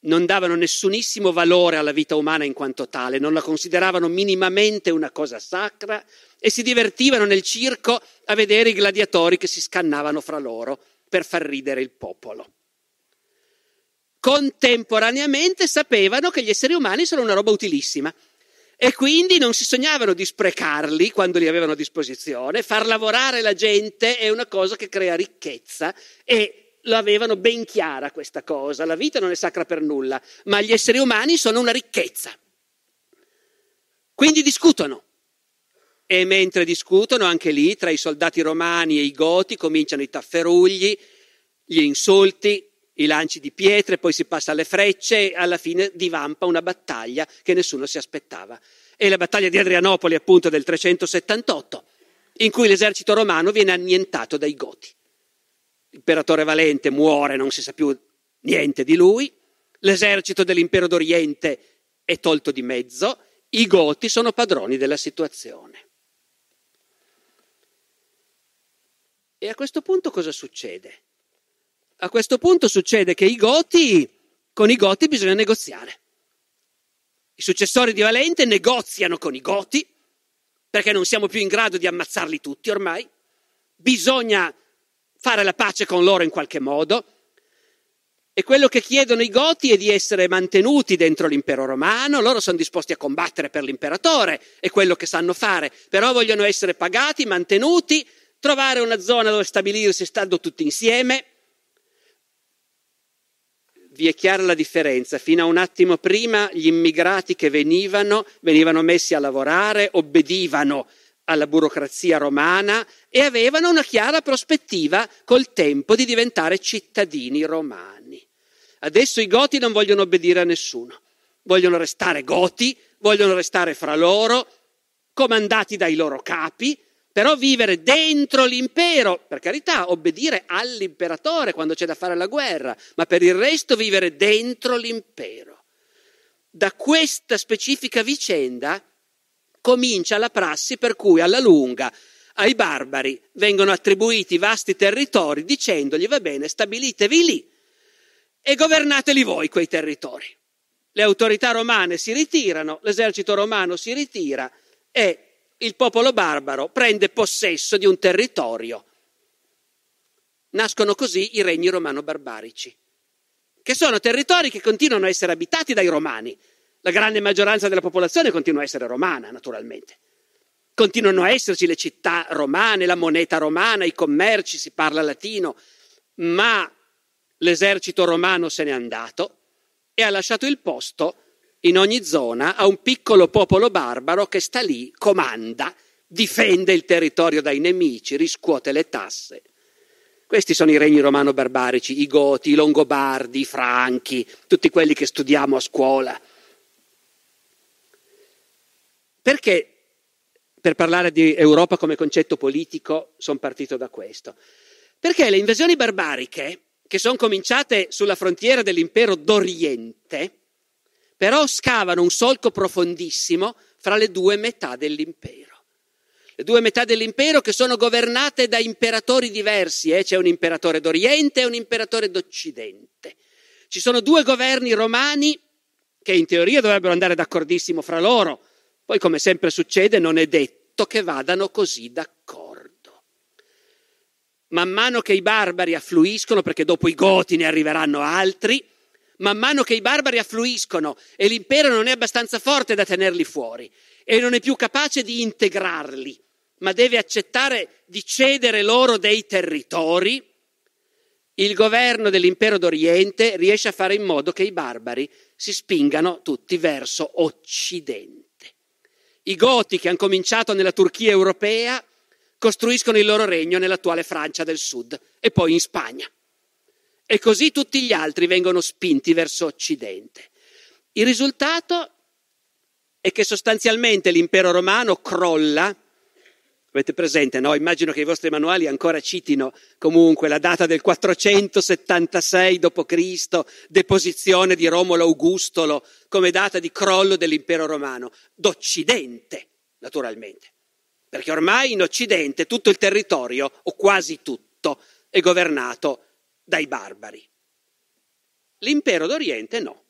non davano nessunissimo valore alla vita umana in quanto tale, non la consideravano minimamente una cosa sacra e si divertivano nel circo a vedere i gladiatori che si scannavano fra loro per far ridere il popolo. Contemporaneamente sapevano che gli esseri umani sono una roba utilissima e quindi non si sognavano di sprecarli quando li avevano a disposizione. Far lavorare la gente è una cosa che crea ricchezza e lo avevano ben chiara questa cosa. La vita non è sacra per nulla, ma gli esseri umani sono una ricchezza. Quindi discutono. E mentre discutono, anche lì, tra i soldati romani e i goti, cominciano i tafferugli, gli insulti, i lanci di pietre, poi si passa alle frecce e alla fine divampa una battaglia che nessuno si aspettava. È la battaglia di Adrianopoli, appunto, del 378, in cui l'esercito romano viene annientato dai Goti. L'imperatore Valente muore, non si sa più niente di lui, l'esercito dell'impero d'Oriente è tolto di mezzo, i Goti sono padroni della situazione. E a questo punto cosa succede? A questo punto succede che i Goti, con i Goti bisogna negoziare. I successori di Valente negoziano con i Goti, perché non siamo più in grado di ammazzarli tutti ormai. Bisogna fare la pace con loro in qualche modo. E quello che chiedono i Goti è di essere mantenuti dentro l'impero romano, loro sono disposti a combattere per l'imperatore, è quello che sanno fare, però vogliono essere pagati, mantenuti, trovare una zona dove stabilirsi stando tutti insieme, vi è chiara la differenza. Fino a un attimo prima gli immigrati che venivano, venivano messi a lavorare, obbedivano alla burocrazia romana e avevano una chiara prospettiva col tempo di diventare cittadini romani. Adesso i goti non vogliono obbedire a nessuno, vogliono restare goti, vogliono restare fra loro, comandati dai loro capi, però vivere dentro l'impero, per carità, obbedire all'imperatore quando c'è da fare la guerra, ma per il resto vivere dentro l'impero. Da questa specifica vicenda comincia la prassi per cui alla lunga ai barbari vengono attribuiti vasti territori dicendogli va bene, stabilitevi lì e governateli voi quei territori. Le autorità romane si ritirano, l'esercito romano si ritira e il popolo barbaro prende possesso di un territorio. Nascono così i regni romano-barbarici, che sono territori che continuano a essere abitati dai romani. La grande maggioranza della popolazione continua a essere romana, naturalmente. Continuano a esserci le città romane, la moneta romana, i commerci, si parla latino, ma l'esercito romano se n'è andato e ha lasciato il posto in ogni zona a un piccolo popolo barbaro che sta lì, comanda, difende il territorio dai nemici, riscuote le tasse. Questi sono i regni romano-barbarici, i Goti, i Longobardi, i Franchi, tutti quelli che studiamo a scuola. Perché per parlare di Europa come concetto politico sono partito da questo? Perché le invasioni barbariche, che sono cominciate sulla frontiera dell'impero d'Oriente, però scavano un solco profondissimo fra le due metà dell'impero. Le due metà dell'impero che sono governate da imperatori diversi, eh? c'è un imperatore d'Oriente e un imperatore d'Occidente. Ci sono due governi romani che in teoria dovrebbero andare d'accordissimo fra loro, poi come sempre succede non è detto che vadano così d'accordo. Man mano che i barbari affluiscono, perché dopo i Goti ne arriveranno altri, man mano che i barbari affluiscono e l'impero non è abbastanza forte da tenerli fuori e non è più capace di integrarli, ma deve accettare di cedere loro dei territori, il governo dell'impero d'Oriente riesce a fare in modo che i barbari si spingano tutti verso Occidente. I Goti, che hanno cominciato nella Turchia europea, costruiscono il loro regno nell'attuale Francia del Sud e poi in Spagna. E così tutti gli altri vengono spinti verso Occidente. Il risultato è che sostanzialmente l'impero romano crolla Avete presente, no? Immagino che i vostri manuali ancora citino comunque la data del 476 d.C., deposizione di Romolo Augustolo come data di crollo dell'impero romano, d'Occidente, naturalmente. Perché ormai in Occidente tutto il territorio, o quasi tutto, è governato dai barbari. L'impero d'Oriente no.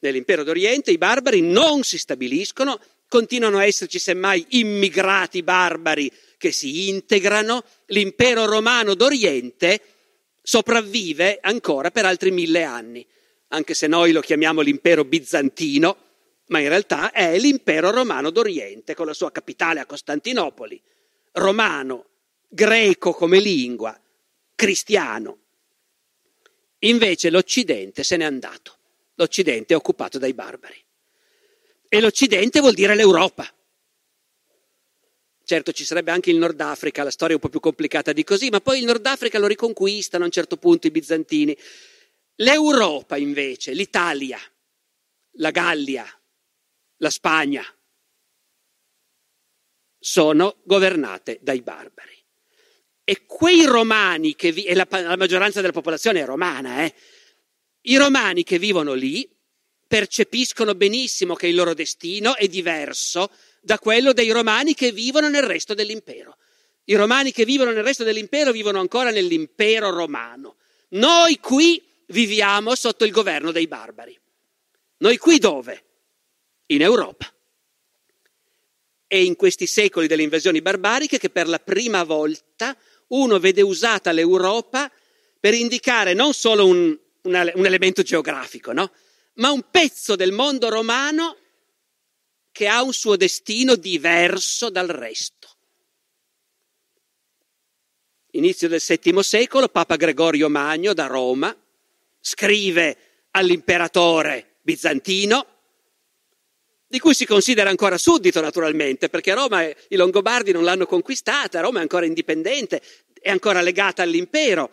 Nell'impero d'Oriente i barbari non si stabiliscono continuano a esserci semmai immigrati barbari che si integrano, l'impero romano d'Oriente sopravvive ancora per altri mille anni, anche se noi lo chiamiamo l'impero bizantino, ma in realtà è l'impero romano d'Oriente con la sua capitale a Costantinopoli, romano, greco come lingua, cristiano. Invece l'Occidente se n'è andato, l'Occidente è occupato dai barbari. E l'Occidente vuol dire l'Europa. Certo ci sarebbe anche il Nord Africa, la storia è un po' più complicata di così, ma poi il Nord Africa lo riconquistano a un certo punto i bizantini. L'Europa invece, l'Italia, la Gallia, la Spagna, sono governate dai barbari. E quei romani che vi- e la, la maggioranza della popolazione è romana, eh? I romani che vivono lì percepiscono benissimo che il loro destino è diverso da quello dei romani che vivono nel resto dell'impero. I romani che vivono nel resto dell'impero vivono ancora nell'impero romano. Noi qui viviamo sotto il governo dei barbari. Noi qui dove? In Europa. È in questi secoli delle invasioni barbariche che per la prima volta uno vede usata l'Europa per indicare non solo un, un, un elemento geografico, no? ma un pezzo del mondo romano che ha un suo destino diverso dal resto. Inizio del VII secolo, Papa Gregorio Magno da Roma scrive all'imperatore bizantino, di cui si considera ancora suddito naturalmente, perché Roma, i Longobardi non l'hanno conquistata, Roma è ancora indipendente, è ancora legata all'impero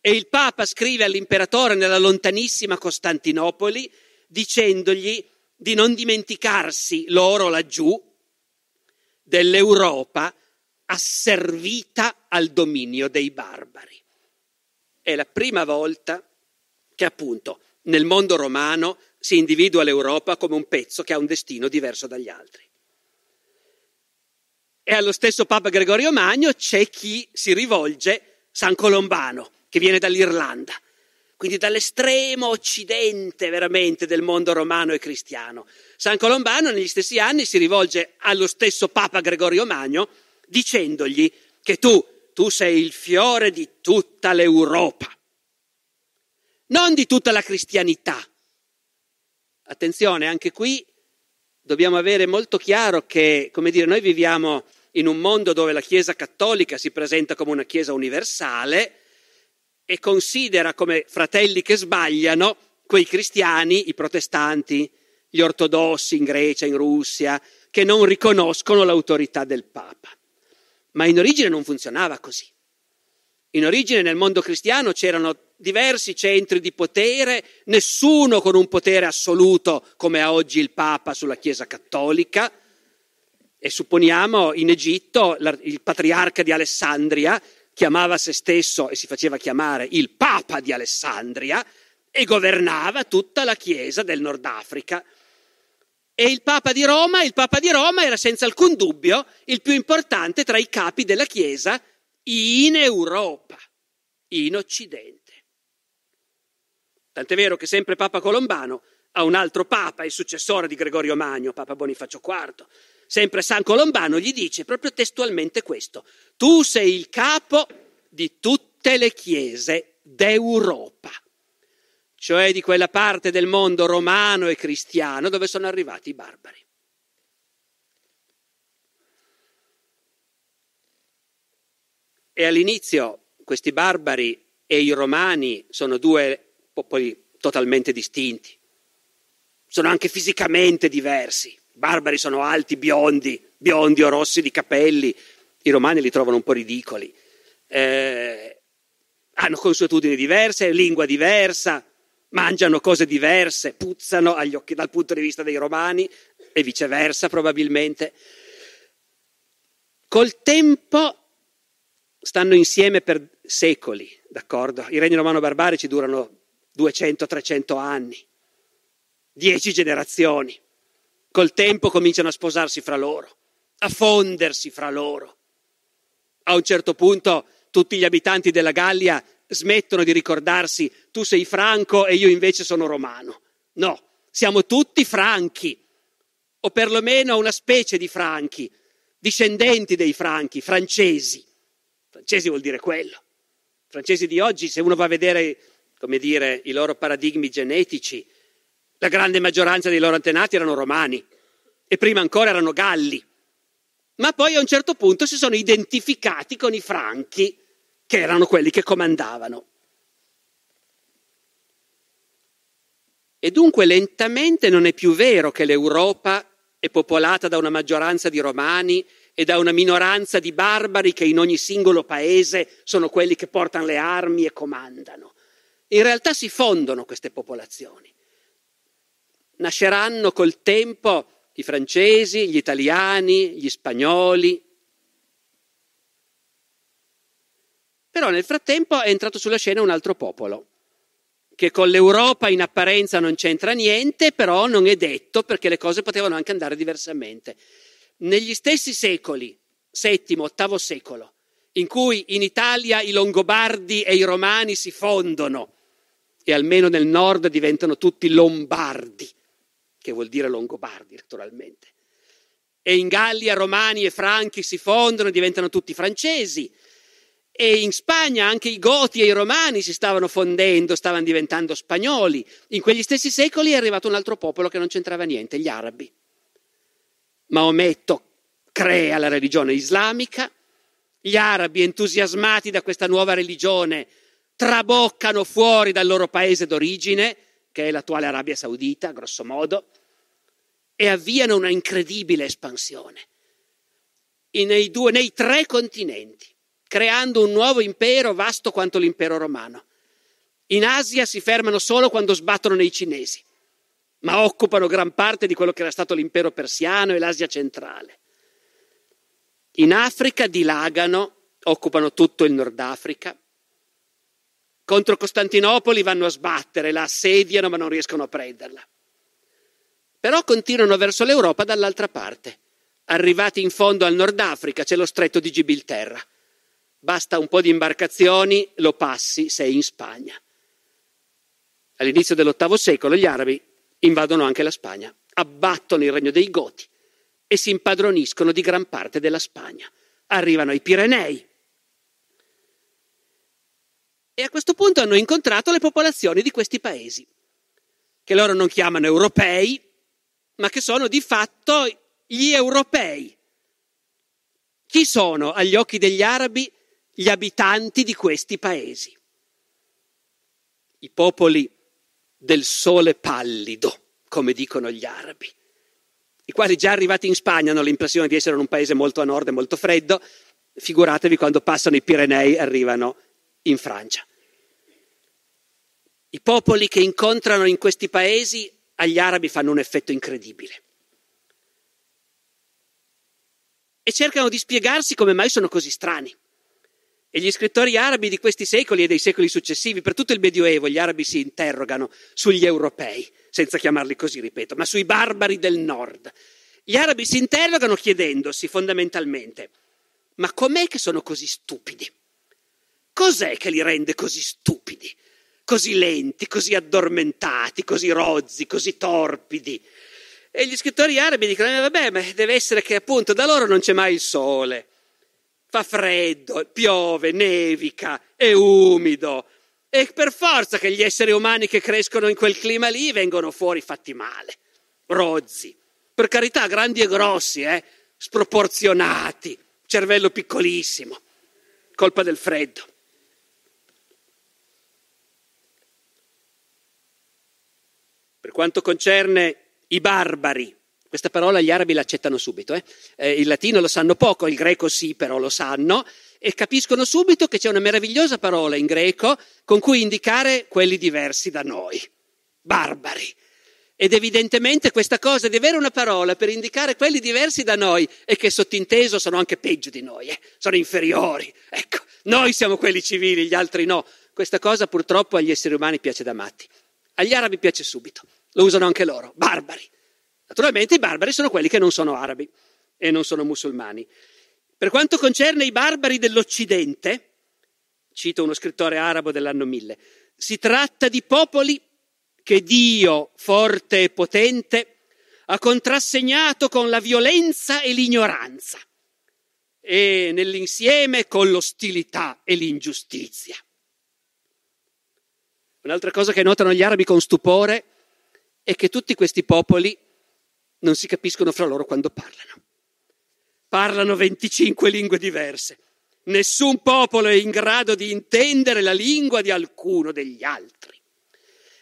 e il Papa scrive all'imperatore nella lontanissima Costantinopoli dicendogli di non dimenticarsi loro laggiù dell'Europa asservita al dominio dei barbari. È la prima volta che appunto nel mondo romano si individua l'Europa come un pezzo che ha un destino diverso dagli altri. E allo stesso Papa Gregorio Magno c'è chi si rivolge, San Colombano, che viene dall'Irlanda, quindi dall'estremo occidente veramente del mondo romano e cristiano. San Colombano negli stessi anni si rivolge allo stesso Papa Gregorio Magno dicendogli che tu, tu sei il fiore di tutta l'Europa, non di tutta la cristianità. Attenzione, anche qui dobbiamo avere molto chiaro che, come dire, noi viviamo in un mondo dove la Chiesa cattolica si presenta come una Chiesa universale, e considera come fratelli che sbagliano quei cristiani, i protestanti, gli ortodossi in Grecia, in Russia, che non riconoscono l'autorità del Papa. Ma in origine non funzionava così. In origine nel mondo cristiano c'erano diversi centri di potere, nessuno con un potere assoluto come ha oggi il Papa sulla Chiesa cattolica. E supponiamo in Egitto il patriarca di Alessandria chiamava se stesso e si faceva chiamare il Papa di Alessandria e governava tutta la Chiesa del Nord Africa. E il Papa di Roma, il Papa di Roma era senza alcun dubbio il più importante tra i capi della Chiesa in Europa, in Occidente. Tant'è vero che sempre Papa Colombano ha un altro Papa, il successore di Gregorio Magno, Papa Bonifacio IV, sempre San Colombano gli dice proprio testualmente questo, tu sei il capo di tutte le chiese d'Europa, cioè di quella parte del mondo romano e cristiano dove sono arrivati i barbari. E all'inizio questi barbari e i romani sono due popoli totalmente distinti, sono anche fisicamente diversi I barbari sono alti, biondi, biondi o rossi di capelli, i romani li trovano un po' ridicoli. Eh, hanno consuetudini diverse, lingua diversa, mangiano cose diverse, puzzano occhi dal punto di vista dei romani e viceversa probabilmente. Col tempo stanno insieme per secoli, d'accordo? I regni romano-barbarici durano 200-300 anni, dieci generazioni. Col tempo cominciano a sposarsi fra loro, a fondersi fra loro. A un certo punto tutti gli abitanti della Gallia smettono di ricordarsi tu sei franco e io invece sono romano. No, siamo tutti franchi, o perlomeno una specie di franchi, discendenti dei franchi, francesi. Francesi vuol dire quello. Francesi di oggi, se uno va a vedere, come dire, i loro paradigmi genetici, la grande maggioranza dei loro antenati erano romani e prima ancora erano galli. Ma poi a un certo punto si sono identificati con i franchi che erano quelli che comandavano. E dunque lentamente non è più vero che l'Europa è popolata da una maggioranza di romani e da una minoranza di barbari che in ogni singolo paese sono quelli che portano le armi e comandano. In realtà si fondono queste popolazioni. Nasceranno col tempo i francesi, gli italiani, gli spagnoli, Però nel frattempo è entrato sulla scena un altro popolo, che con l'Europa in apparenza non c'entra niente, però non è detto perché le cose potevano anche andare diversamente. Negli stessi secoli, settimo, ottavo secolo, in cui in Italia i Longobardi e i Romani si fondono e almeno nel nord diventano tutti Lombardi, che vuol dire Longobardi naturalmente. E in Gallia Romani e Franchi si fondono e diventano tutti francesi e in Spagna anche i Goti e i Romani si stavano fondendo, stavano diventando spagnoli. In quegli stessi secoli è arrivato un altro popolo che non c'entrava niente, gli arabi. Maometto crea la religione islamica, gli arabi entusiasmati da questa nuova religione traboccano fuori dal loro paese d'origine, che è l'attuale Arabia Saudita, grosso modo, e avviano una incredibile espansione. Nei, due, nei tre continenti creando un nuovo impero vasto quanto l'impero romano. In Asia si fermano solo quando sbattono nei cinesi, ma occupano gran parte di quello che era stato l'impero persiano e l'Asia centrale. In Africa dilagano, occupano tutto il Nord Africa. Contro Costantinopoli vanno a sbattere, la assediano ma non riescono a prenderla. Però continuano verso l'Europa dall'altra parte. Arrivati in fondo al Nord Africa c'è lo stretto di Gibilterra basta un po' di imbarcazioni, lo passi, sei in Spagna. All'inizio dell'VIII secolo gli arabi invadono anche la Spagna, abbattono il regno dei Goti e si impadroniscono di gran parte della Spagna. Arrivano ai Pirenei. E a questo punto hanno incontrato le popolazioni di questi paesi, che loro non chiamano europei, ma che sono di fatto gli europei. Chi sono agli occhi degli arabi gli abitanti di questi paesi. I popoli del sole pallido, come dicono gli arabi, i quali già arrivati in Spagna hanno l'impressione di essere un paese molto a nord e molto freddo, figuratevi quando passano i Pirenei e arrivano in Francia. I popoli che incontrano in questi paesi agli arabi fanno un effetto incredibile. E cercano di spiegarsi come mai sono così strani. E gli scrittori arabi di questi secoli e dei secoli successivi, per tutto il Medioevo, gli arabi si interrogano sugli europei, senza chiamarli così, ripeto, ma sui barbari del nord. Gli arabi si interrogano chiedendosi fondamentalmente, ma com'è che sono così stupidi? Cos'è che li rende così stupidi, così lenti, così addormentati, così rozzi, così torpidi? E gli scrittori arabi dicono, eh, vabbè, ma deve essere che appunto da loro non c'è mai il sole fa freddo, piove, nevica, è umido. E per forza che gli esseri umani che crescono in quel clima lì vengono fuori fatti male, rozzi. Per carità, grandi e grossi, eh? sproporzionati, cervello piccolissimo, colpa del freddo. Per quanto concerne i barbari, Questa parola gli arabi l'accettano subito. Eh? Eh, il latino lo sanno poco, il greco sì, però lo sanno, e capiscono subito che c'è una meravigliosa parola in greco con cui indicare quelli diversi da noi. Barbari. Ed evidentemente questa cosa di avere una parola per indicare quelli diversi da noi e che sottinteso sono anche peggio di noi, eh? sono inferiori. Ecco, noi siamo quelli civili, gli altri no. Questa cosa purtroppo agli esseri umani piace da matti. Agli arabi piace subito. Lo usano anche loro, barbari. Naturalmente i barbari sono quelli che non sono arabi e non sono musulmani. Per quanto concerne i barbari dell'Occidente, cito uno scrittore arabo dell'anno 1000, si tratta di popoli che Dio, forte e potente, ha contrassegnato con la violenza e l'ignoranza e nell'insieme con l'ostilità e l'ingiustizia. Un'altra cosa che notano gli arabi con stupore è che tutti questi popoli non si capiscono fra loro quando parlano. Parlano 25 lingue diverse. Nessun popolo è in grado di intendere la lingua di alcuno degli altri.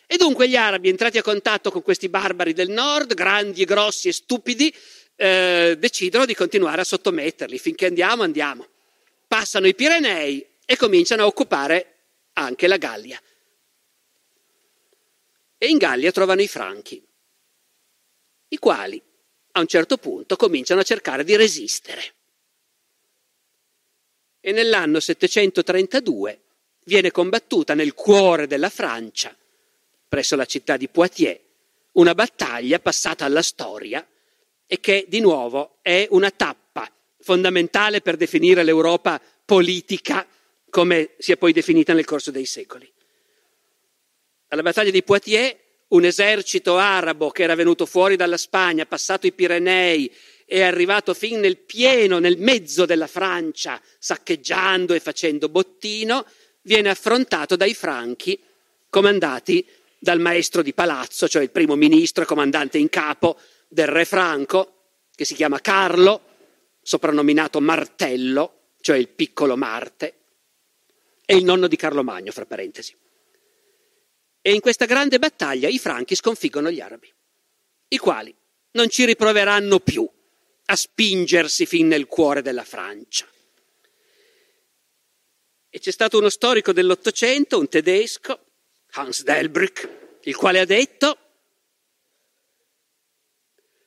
E dunque gli arabi, entrati a contatto con questi barbari del nord, grandi, grossi e stupidi, eh, decidono di continuare a sottometterli. Finché andiamo, andiamo. Passano i Pirenei e cominciano a occupare anche la Gallia. E in Gallia trovano i Franchi, i quali a un certo punto cominciano a cercare di resistere. E nell'anno 732 viene combattuta nel cuore della Francia, presso la città di Poitiers, una battaglia passata alla storia e che di nuovo è una tappa fondamentale per definire l'Europa politica come si è poi definita nel corso dei secoli alla battaglia di Poitiers un esercito arabo che era venuto fuori dalla Spagna, passato i Pirenei, è arrivato fin nel pieno, nel mezzo della Francia, saccheggiando e facendo bottino, viene affrontato dai franchi, comandati dal maestro di palazzo, cioè il primo ministro e comandante in capo del re franco, che si chiama Carlo, soprannominato Martello, cioè il piccolo Marte, e il nonno di Carlo Magno, fra parentesi. E in questa grande battaglia i franchi sconfiggono gli arabi, i quali non ci riproveranno più a spingersi fin nel cuore della Francia. E c'è stato uno storico dell'Ottocento, un tedesco, Hans Delbrück, il quale ha detto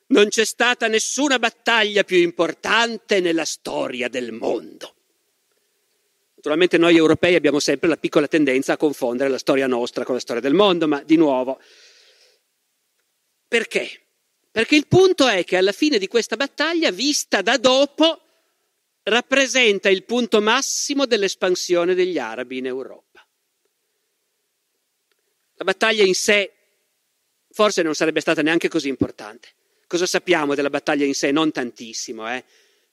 non c'è stata nessuna battaglia più importante nella storia del mondo. Naturalmente noi europei abbiamo sempre la piccola tendenza a confondere la storia nostra con la storia del mondo, ma di nuovo, perché? Perché il punto è che alla fine di questa battaglia, vista da dopo, rappresenta il punto massimo dell'espansione degli arabi in Europa. La battaglia in sé forse non sarebbe stata neanche così importante. Cosa sappiamo della battaglia in sé? Non tantissimo, eh?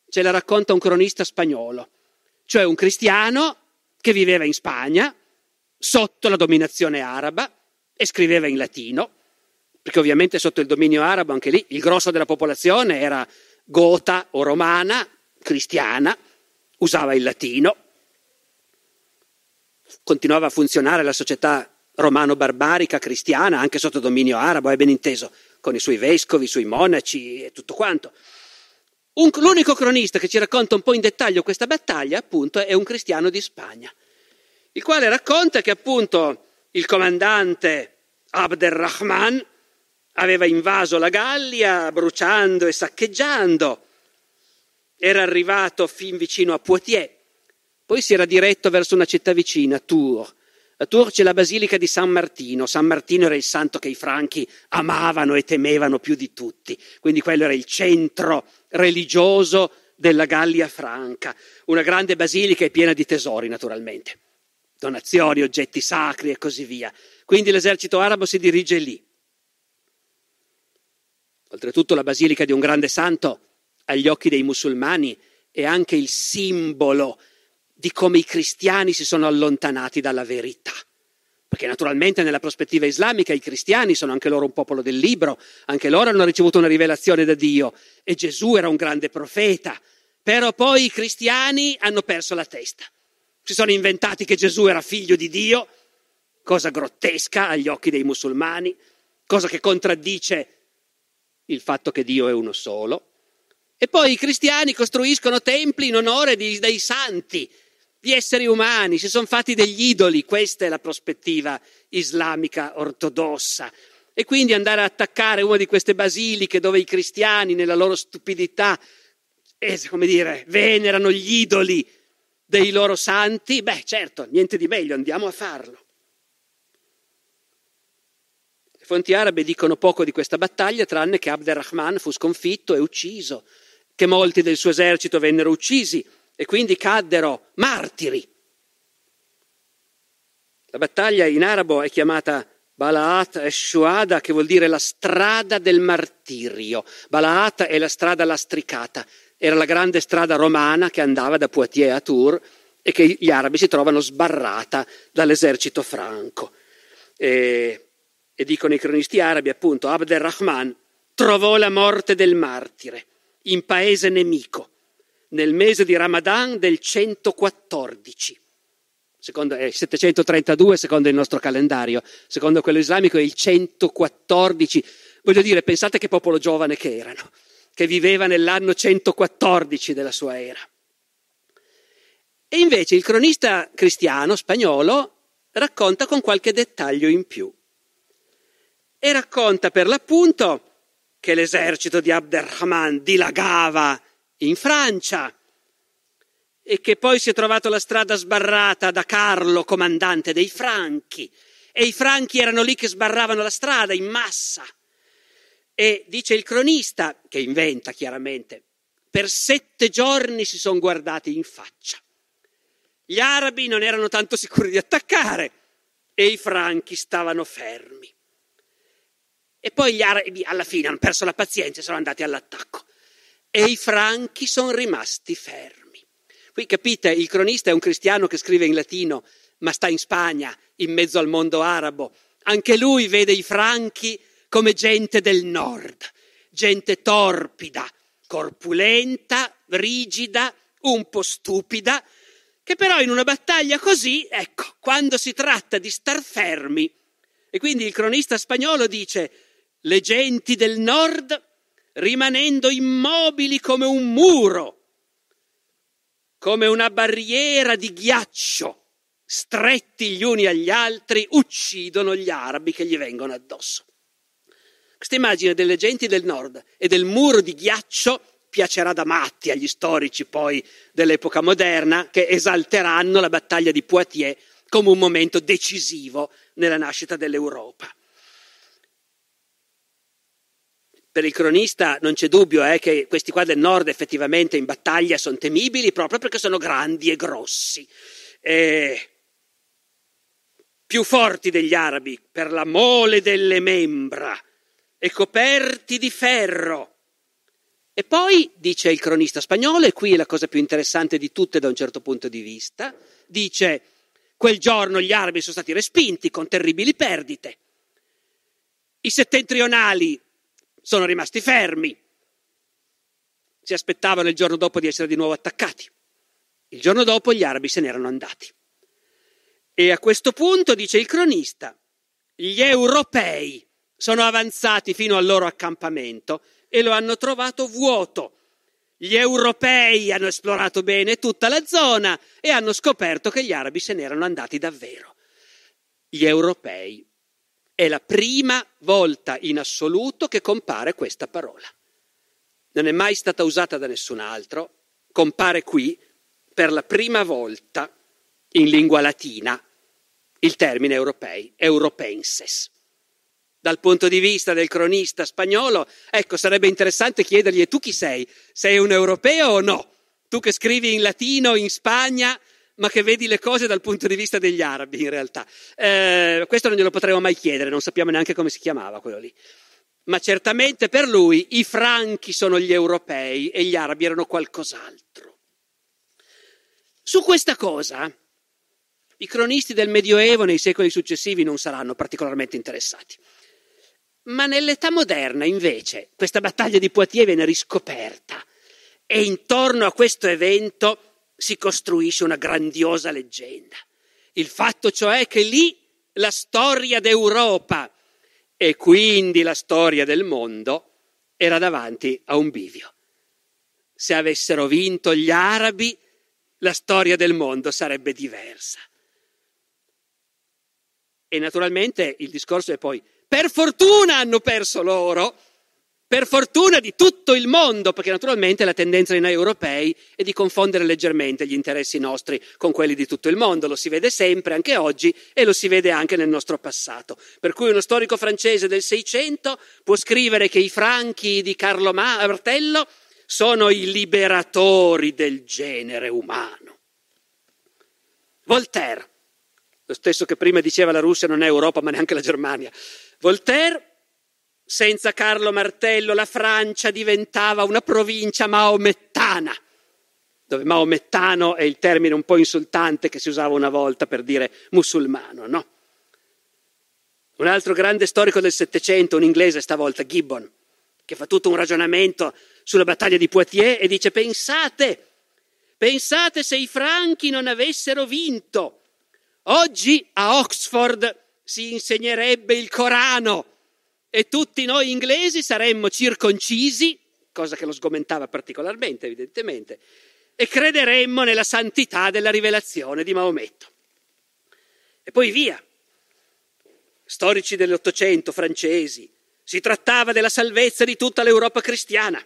Ce la racconta un cronista spagnolo cioè un cristiano che viveva in Spagna sotto la dominazione araba e scriveva in latino, perché ovviamente sotto il dominio arabo anche lì il grosso della popolazione era gota o romana, cristiana, usava il latino, continuava a funzionare la società romano-barbarica cristiana anche sotto dominio arabo, è ben inteso, con i suoi vescovi, i suoi monaci e tutto quanto. Un, l'unico cronista che ci racconta un po' in dettaglio questa battaglia, appunto, è un cristiano di Spagna, il quale racconta che appunto il comandante Abderrahman aveva invaso la Gallia bruciando e saccheggiando, era arrivato fin vicino a Poitiers, poi si era diretto verso una città vicina, Tours, a Tours c'è la basilica di San Martino. San Martino era il santo che i franchi amavano e temevano più di tutti. Quindi quello era il centro religioso della Gallia franca. Una grande basilica e piena di tesori, naturalmente. Donazioni, oggetti sacri e così via. Quindi l'esercito arabo si dirige lì. Oltretutto la basilica di un grande santo, agli occhi dei musulmani, è anche il simbolo di come i cristiani si sono allontanati dalla verità. Perché naturalmente nella prospettiva islamica i cristiani sono anche loro un popolo del libro, anche loro hanno ricevuto una rivelazione da Dio e Gesù era un grande profeta, però poi i cristiani hanno perso la testa. Si sono inventati che Gesù era figlio di Dio, cosa grottesca agli occhi dei musulmani, cosa che contraddice il fatto che Dio è uno solo. E poi i cristiani costruiscono templi in onore di, dei santi, di esseri umani, si sono fatti degli idoli, questa è la prospettiva islamica ortodossa. E quindi andare a attaccare una di queste basiliche dove i cristiani, nella loro stupidità, eh, come dire, venerano gli idoli dei loro santi, beh certo, niente di meglio, andiamo a farlo. Le fonti arabe dicono poco di questa battaglia, tranne che Abderrahman fu sconfitto e ucciso, che molti del suo esercito vennero uccisi e quindi caddero martiri. La battaglia in arabo è chiamata Balaat e Shuada, che vuol dire la strada del martirio. Balaat è la strada lastricata, era la grande strada romana che andava da Poitiers a Tours e che gli arabi si trovano sbarrata dall'esercito franco. E, e dicono i cronisti arabi, appunto, Abd al-Rahman trovò la morte del martire in paese nemico nel mese di Ramadan del 114 secondo, è 732 secondo il nostro calendario, secondo quello islamico è il 114. Voglio dire, pensate che popolo giovane che erano, che viveva nell'anno 114 della sua era. E invece il cronista cristiano spagnolo racconta con qualche dettaglio in più. E racconta per l'appunto che l'esercito di Abderrahman dilagava in Francia, e che poi si è trovato la strada sbarrata da Carlo, comandante dei Franchi, e i Franchi erano lì che sbarravano la strada in massa. E dice il cronista, che inventa chiaramente, per sette giorni si sono guardati in faccia. Gli arabi non erano tanto sicuri di attaccare e i franchi stavano fermi. E poi gli arabi alla fine hanno perso la pazienza e sono andati all'attacco. E i franchi sono rimasti fermi. Qui capite, il cronista è un cristiano che scrive in latino, ma sta in Spagna, in mezzo al mondo arabo. Anche lui vede i franchi come gente del nord, gente torpida, corpulenta, rigida, un po' stupida, che però in una battaglia così, ecco, quando si tratta di star fermi, e quindi il cronista spagnolo dice, le genti del nord rimanendo immobili come un muro, come una barriera di ghiaccio, stretti gli uni agli altri, uccidono gli arabi che gli vengono addosso. Questa immagine delle genti del nord e del muro di ghiaccio piacerà da matti agli storici poi dell'epoca moderna che esalteranno la battaglia di Poitiers come un momento decisivo nella nascita dell'Europa. Per il cronista non c'è dubbio eh, che questi qua del nord effettivamente in battaglia sono temibili proprio perché sono grandi e grossi. Eh, più forti degli arabi per la mole delle membra e coperti di ferro. E poi, dice il cronista spagnolo, e qui è la cosa più interessante di tutte da un certo punto di vista, dice quel giorno gli arabi sono stati respinti con terribili perdite. I settentrionali sono rimasti fermi. Si aspettavano il giorno dopo di essere di nuovo attaccati. Il giorno dopo gli arabi se n'erano andati. E a questo punto, dice il cronista, gli europei sono avanzati fino al loro accampamento e lo hanno trovato vuoto. Gli europei hanno esplorato bene tutta la zona e hanno scoperto che gli arabi se n'erano andati davvero. Gli europei è la prima volta in assoluto che compare questa parola. Non è mai stata usata da nessun altro, compare qui per la prima volta in lingua latina il termine europei, europenses. Dal punto di vista del cronista spagnolo, ecco, sarebbe interessante chiedergli e tu chi sei? Sei un europeo o no? Tu che scrivi in latino in Spagna ma che vedi le cose dal punto di vista degli arabi in realtà. Eh, questo non glielo potremo mai chiedere, non sappiamo neanche come si chiamava quello lì. Ma certamente per lui i franchi sono gli europei e gli arabi erano qualcos'altro. Su questa cosa i cronisti del Medioevo nei secoli successivi non saranno particolarmente interessati. Ma nell'età moderna, invece, questa battaglia di Poitiers viene riscoperta e intorno a questo evento si costruisce una grandiosa leggenda. Il fatto cioè che lì la storia d'Europa e quindi la storia del mondo era davanti a un bivio. Se avessero vinto gli arabi, la storia del mondo sarebbe diversa. E naturalmente il discorso è poi, per fortuna hanno perso loro, per fortuna di tutto il mondo, perché naturalmente la tendenza di noi europei è di confondere leggermente gli interessi nostri con quelli di tutto il mondo, lo si vede sempre, anche oggi, e lo si vede anche nel nostro passato. Per cui uno storico francese del Seicento può scrivere che i franchi di Carlo Martello sono i liberatori del genere umano. Voltaire, lo stesso che prima diceva la Russia non è Europa ma neanche la Germania, Voltaire senza Carlo Martello la Francia diventava una provincia maomettana, dove maomettano è il termine un po' insultante che si usava una volta per dire musulmano, no? Un altro grande storico del Settecento, un inglese stavolta, Gibbon, che fa tutto un ragionamento sulla battaglia di Poitiers e dice pensate, pensate se i franchi non avessero vinto. Oggi a Oxford si insegnerebbe il Corano e tutti noi inglesi saremmo circoncisi, cosa che lo sgomentava particolarmente evidentemente, e crederemmo nella santità della rivelazione di Maometto. E poi via. Storici dell'Ottocento francesi, si trattava della salvezza di tutta l'Europa cristiana.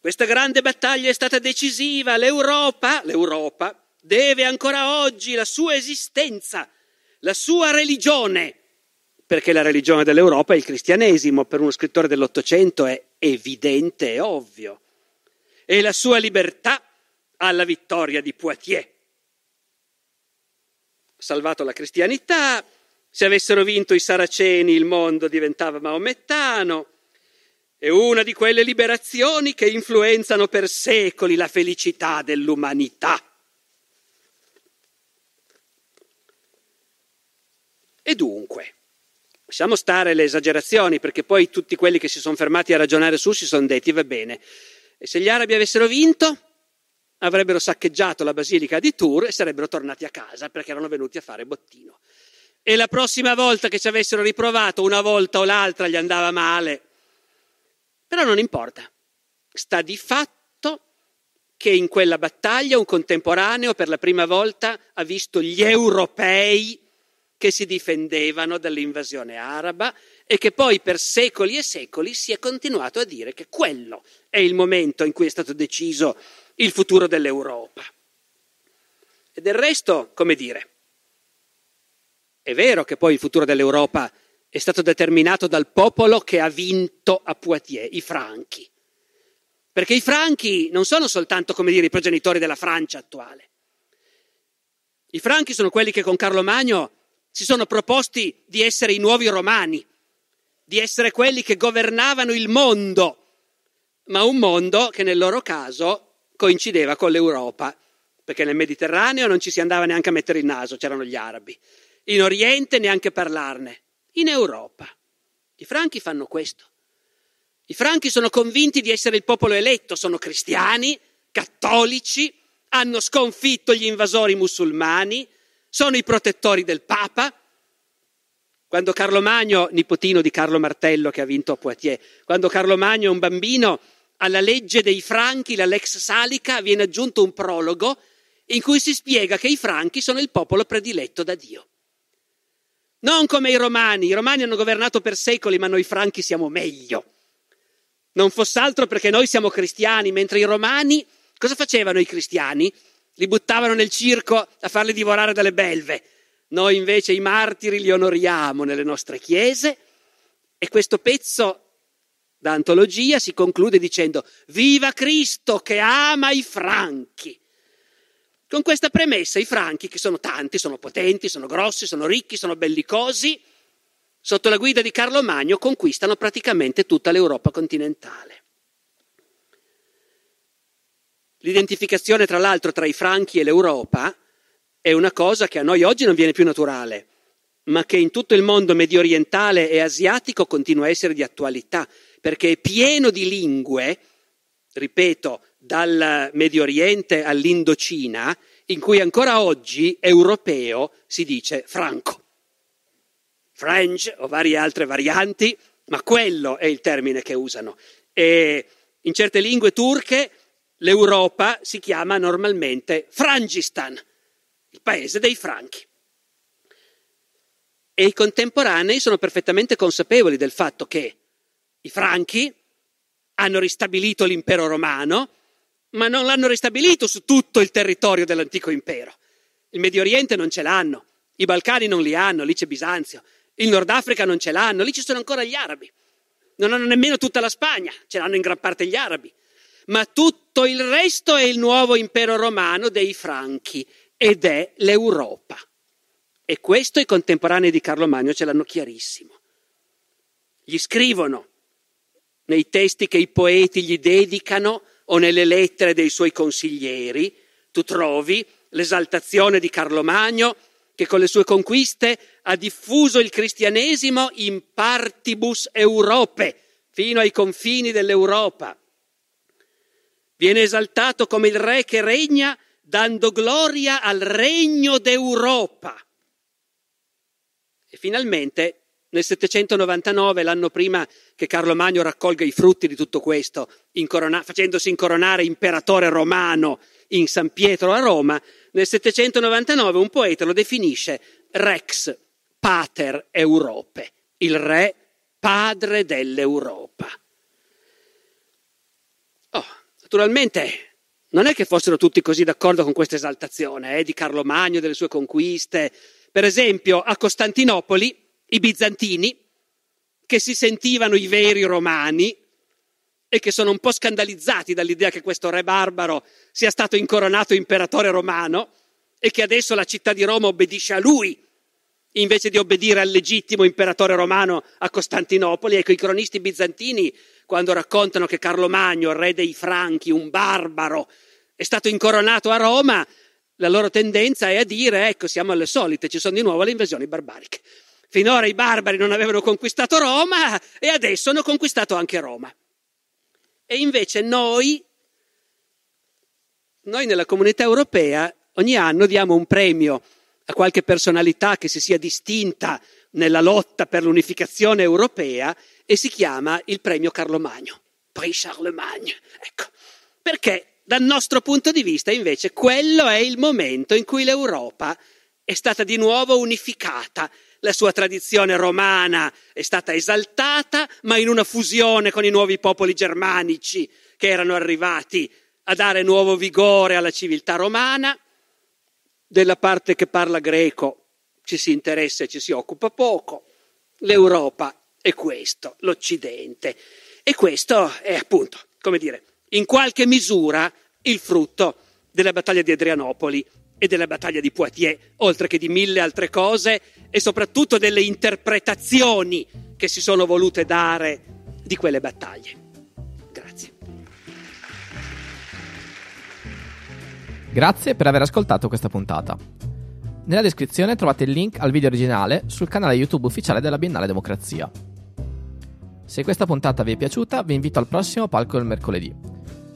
Questa grande battaglia è stata decisiva, l'Europa, l'Europa deve ancora oggi la sua esistenza, la sua religione perché la religione dell'Europa è il cristianesimo, per uno scrittore dell'Ottocento è evidente e ovvio, e la sua libertà alla vittoria di Poitiers. Salvato la cristianità, se avessero vinto i saraceni il mondo diventava maomettano, è una di quelle liberazioni che influenzano per secoli la felicità dell'umanità. E dunque, Lasciamo stare le esagerazioni, perché poi tutti quelli che si sono fermati a ragionare su si sono detti, va bene, e se gli arabi avessero vinto, avrebbero saccheggiato la basilica di Tours e sarebbero tornati a casa perché erano venuti a fare bottino. E la prossima volta che ci avessero riprovato, una volta o l'altra gli andava male. Però non importa. Sta di fatto che in quella battaglia un contemporaneo per la prima volta ha visto gli europei che si difendevano dall'invasione araba e che poi per secoli e secoli si è continuato a dire che quello è il momento in cui è stato deciso il futuro dell'Europa. E del resto, come dire, è vero che poi il futuro dell'Europa è stato determinato dal popolo che ha vinto a Poitiers, i franchi. Perché i franchi non sono soltanto, come dire, i progenitori della Francia attuale. I franchi sono quelli che con Carlo Magno si sono proposti di essere i nuovi romani, di essere quelli che governavano il mondo, ma un mondo che nel loro caso coincideva con l'Europa, perché nel Mediterraneo non ci si andava neanche a mettere il naso, c'erano gli arabi, in Oriente neanche parlarne, in Europa. I franchi fanno questo. I franchi sono convinti di essere il popolo eletto, sono cristiani, cattolici, hanno sconfitto gli invasori musulmani, sono i protettori del Papa. Quando Carlo Magno, nipotino di Carlo Martello che ha vinto a Poitiers, quando Carlo Magno è un bambino, alla legge dei Franchi, la Lex Salica, viene aggiunto un prologo in cui si spiega che i Franchi sono il popolo prediletto da Dio. Non come i Romani, i Romani hanno governato per secoli, ma noi Franchi siamo meglio. Non fosse altro perché noi siamo cristiani, mentre i Romani, cosa facevano i cristiani? Li buttavano nel circo a farli divorare dalle belve. Noi invece i martiri li onoriamo nelle nostre chiese e questo pezzo da antologia si conclude dicendo Viva Cristo che ama i franchi. Con questa premessa i franchi, che sono tanti, sono potenti, sono grossi, sono ricchi, sono bellicosi, sotto la guida di Carlo Magno conquistano praticamente tutta l'Europa continentale. L'identificazione, tra l'altro, tra i franchi e l'Europa è una cosa che a noi oggi non viene più naturale, ma che in tutto il mondo medio orientale e asiatico continua a essere di attualità, perché è pieno di lingue, ripeto, dal Medio Oriente all'Indocina, in cui ancora oggi europeo si dice franco. French o varie altre varianti ma quello è il termine che usano. E in certe lingue turche l'Europa si chiama normalmente Frangistan, il paese dei franchi. E i contemporanei sono perfettamente consapevoli del fatto che i franchi hanno ristabilito l'impero romano, ma non l'hanno ristabilito su tutto il territorio dell'antico impero. Il Medio Oriente non ce l'hanno, i Balcani non li hanno, lì c'è Bisanzio, il Nord Africa non ce l'hanno, lì ci sono ancora gli arabi. Non hanno nemmeno tutta la Spagna, ce l'hanno in gran parte gli arabi. Ma tutto il resto è il nuovo impero romano dei Franchi ed è l'Europa. E questo i contemporanei di Carlo Magno ce l'hanno chiarissimo. Gli scrivono nei testi che i poeti gli dedicano o nelle lettere dei suoi consiglieri, tu trovi l'esaltazione di Carlo Magno che con le sue conquiste ha diffuso il cristianesimo in partibus Europe, fino ai confini dell'Europa. Viene esaltato come il re che regna dando gloria al regno d'Europa. E finalmente nel 799, l'anno prima che Carlo Magno raccolga i frutti di tutto questo, incorona- facendosi incoronare imperatore romano in San Pietro a Roma, nel 799 un poeta lo definisce Rex Pater Europe, il re padre dell'Europa. Naturalmente non è che fossero tutti così d'accordo con questa esaltazione eh, di Carlo Magno delle sue conquiste. Per esempio, a Costantinopoli i bizantini, che si sentivano i veri romani e che sono un po' scandalizzati dall'idea che questo re barbaro sia stato incoronato imperatore romano e che adesso la città di Roma obbedisce a lui invece di obbedire al legittimo imperatore romano a Costantinopoli. Ecco, i cronisti bizantini, quando raccontano che Carlo Magno, re dei Franchi, un barbaro, è stato incoronato a Roma, la loro tendenza è a dire, ecco, siamo alle solite, ci sono di nuovo le invasioni barbariche. Finora i barbari non avevano conquistato Roma e adesso hanno conquistato anche Roma. E invece noi, noi nella comunità europea, ogni anno diamo un premio a qualche personalità che si sia distinta nella lotta per l'unificazione europea e si chiama il premio Carlo Magno, Prix Charlemagne. Ecco, perché dal nostro punto di vista invece quello è il momento in cui l'Europa è stata di nuovo unificata la sua tradizione romana è stata esaltata, ma in una fusione con i nuovi popoli germanici che erano arrivati a dare nuovo vigore alla civiltà romana. Della parte che parla greco ci si interessa e ci si occupa poco. L'Europa è questo, l'Occidente. E questo è appunto, come dire, in qualche misura il frutto della battaglia di Adrianopoli e della battaglia di Poitiers, oltre che di mille altre cose e soprattutto delle interpretazioni che si sono volute dare di quelle battaglie. Grazie. Grazie per aver ascoltato questa puntata. Nella descrizione trovate il link al video originale sul canale YouTube ufficiale della Biennale Democrazia. Se questa puntata vi è piaciuta, vi invito al prossimo palco del mercoledì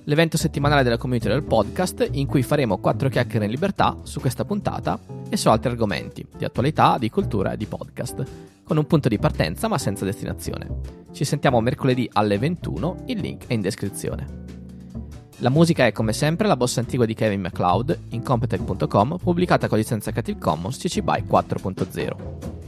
l'evento settimanale della community del podcast in cui faremo quattro chiacchiere in libertà su questa puntata e su altri argomenti di attualità, di cultura e di podcast, con un punto di partenza ma senza destinazione. Ci sentiamo mercoledì alle 21, il link è in descrizione. La musica è come sempre la bossa antigua di Kevin MacLeod in Competech.com pubblicata con licenza Creative Commons CC BY 4.0.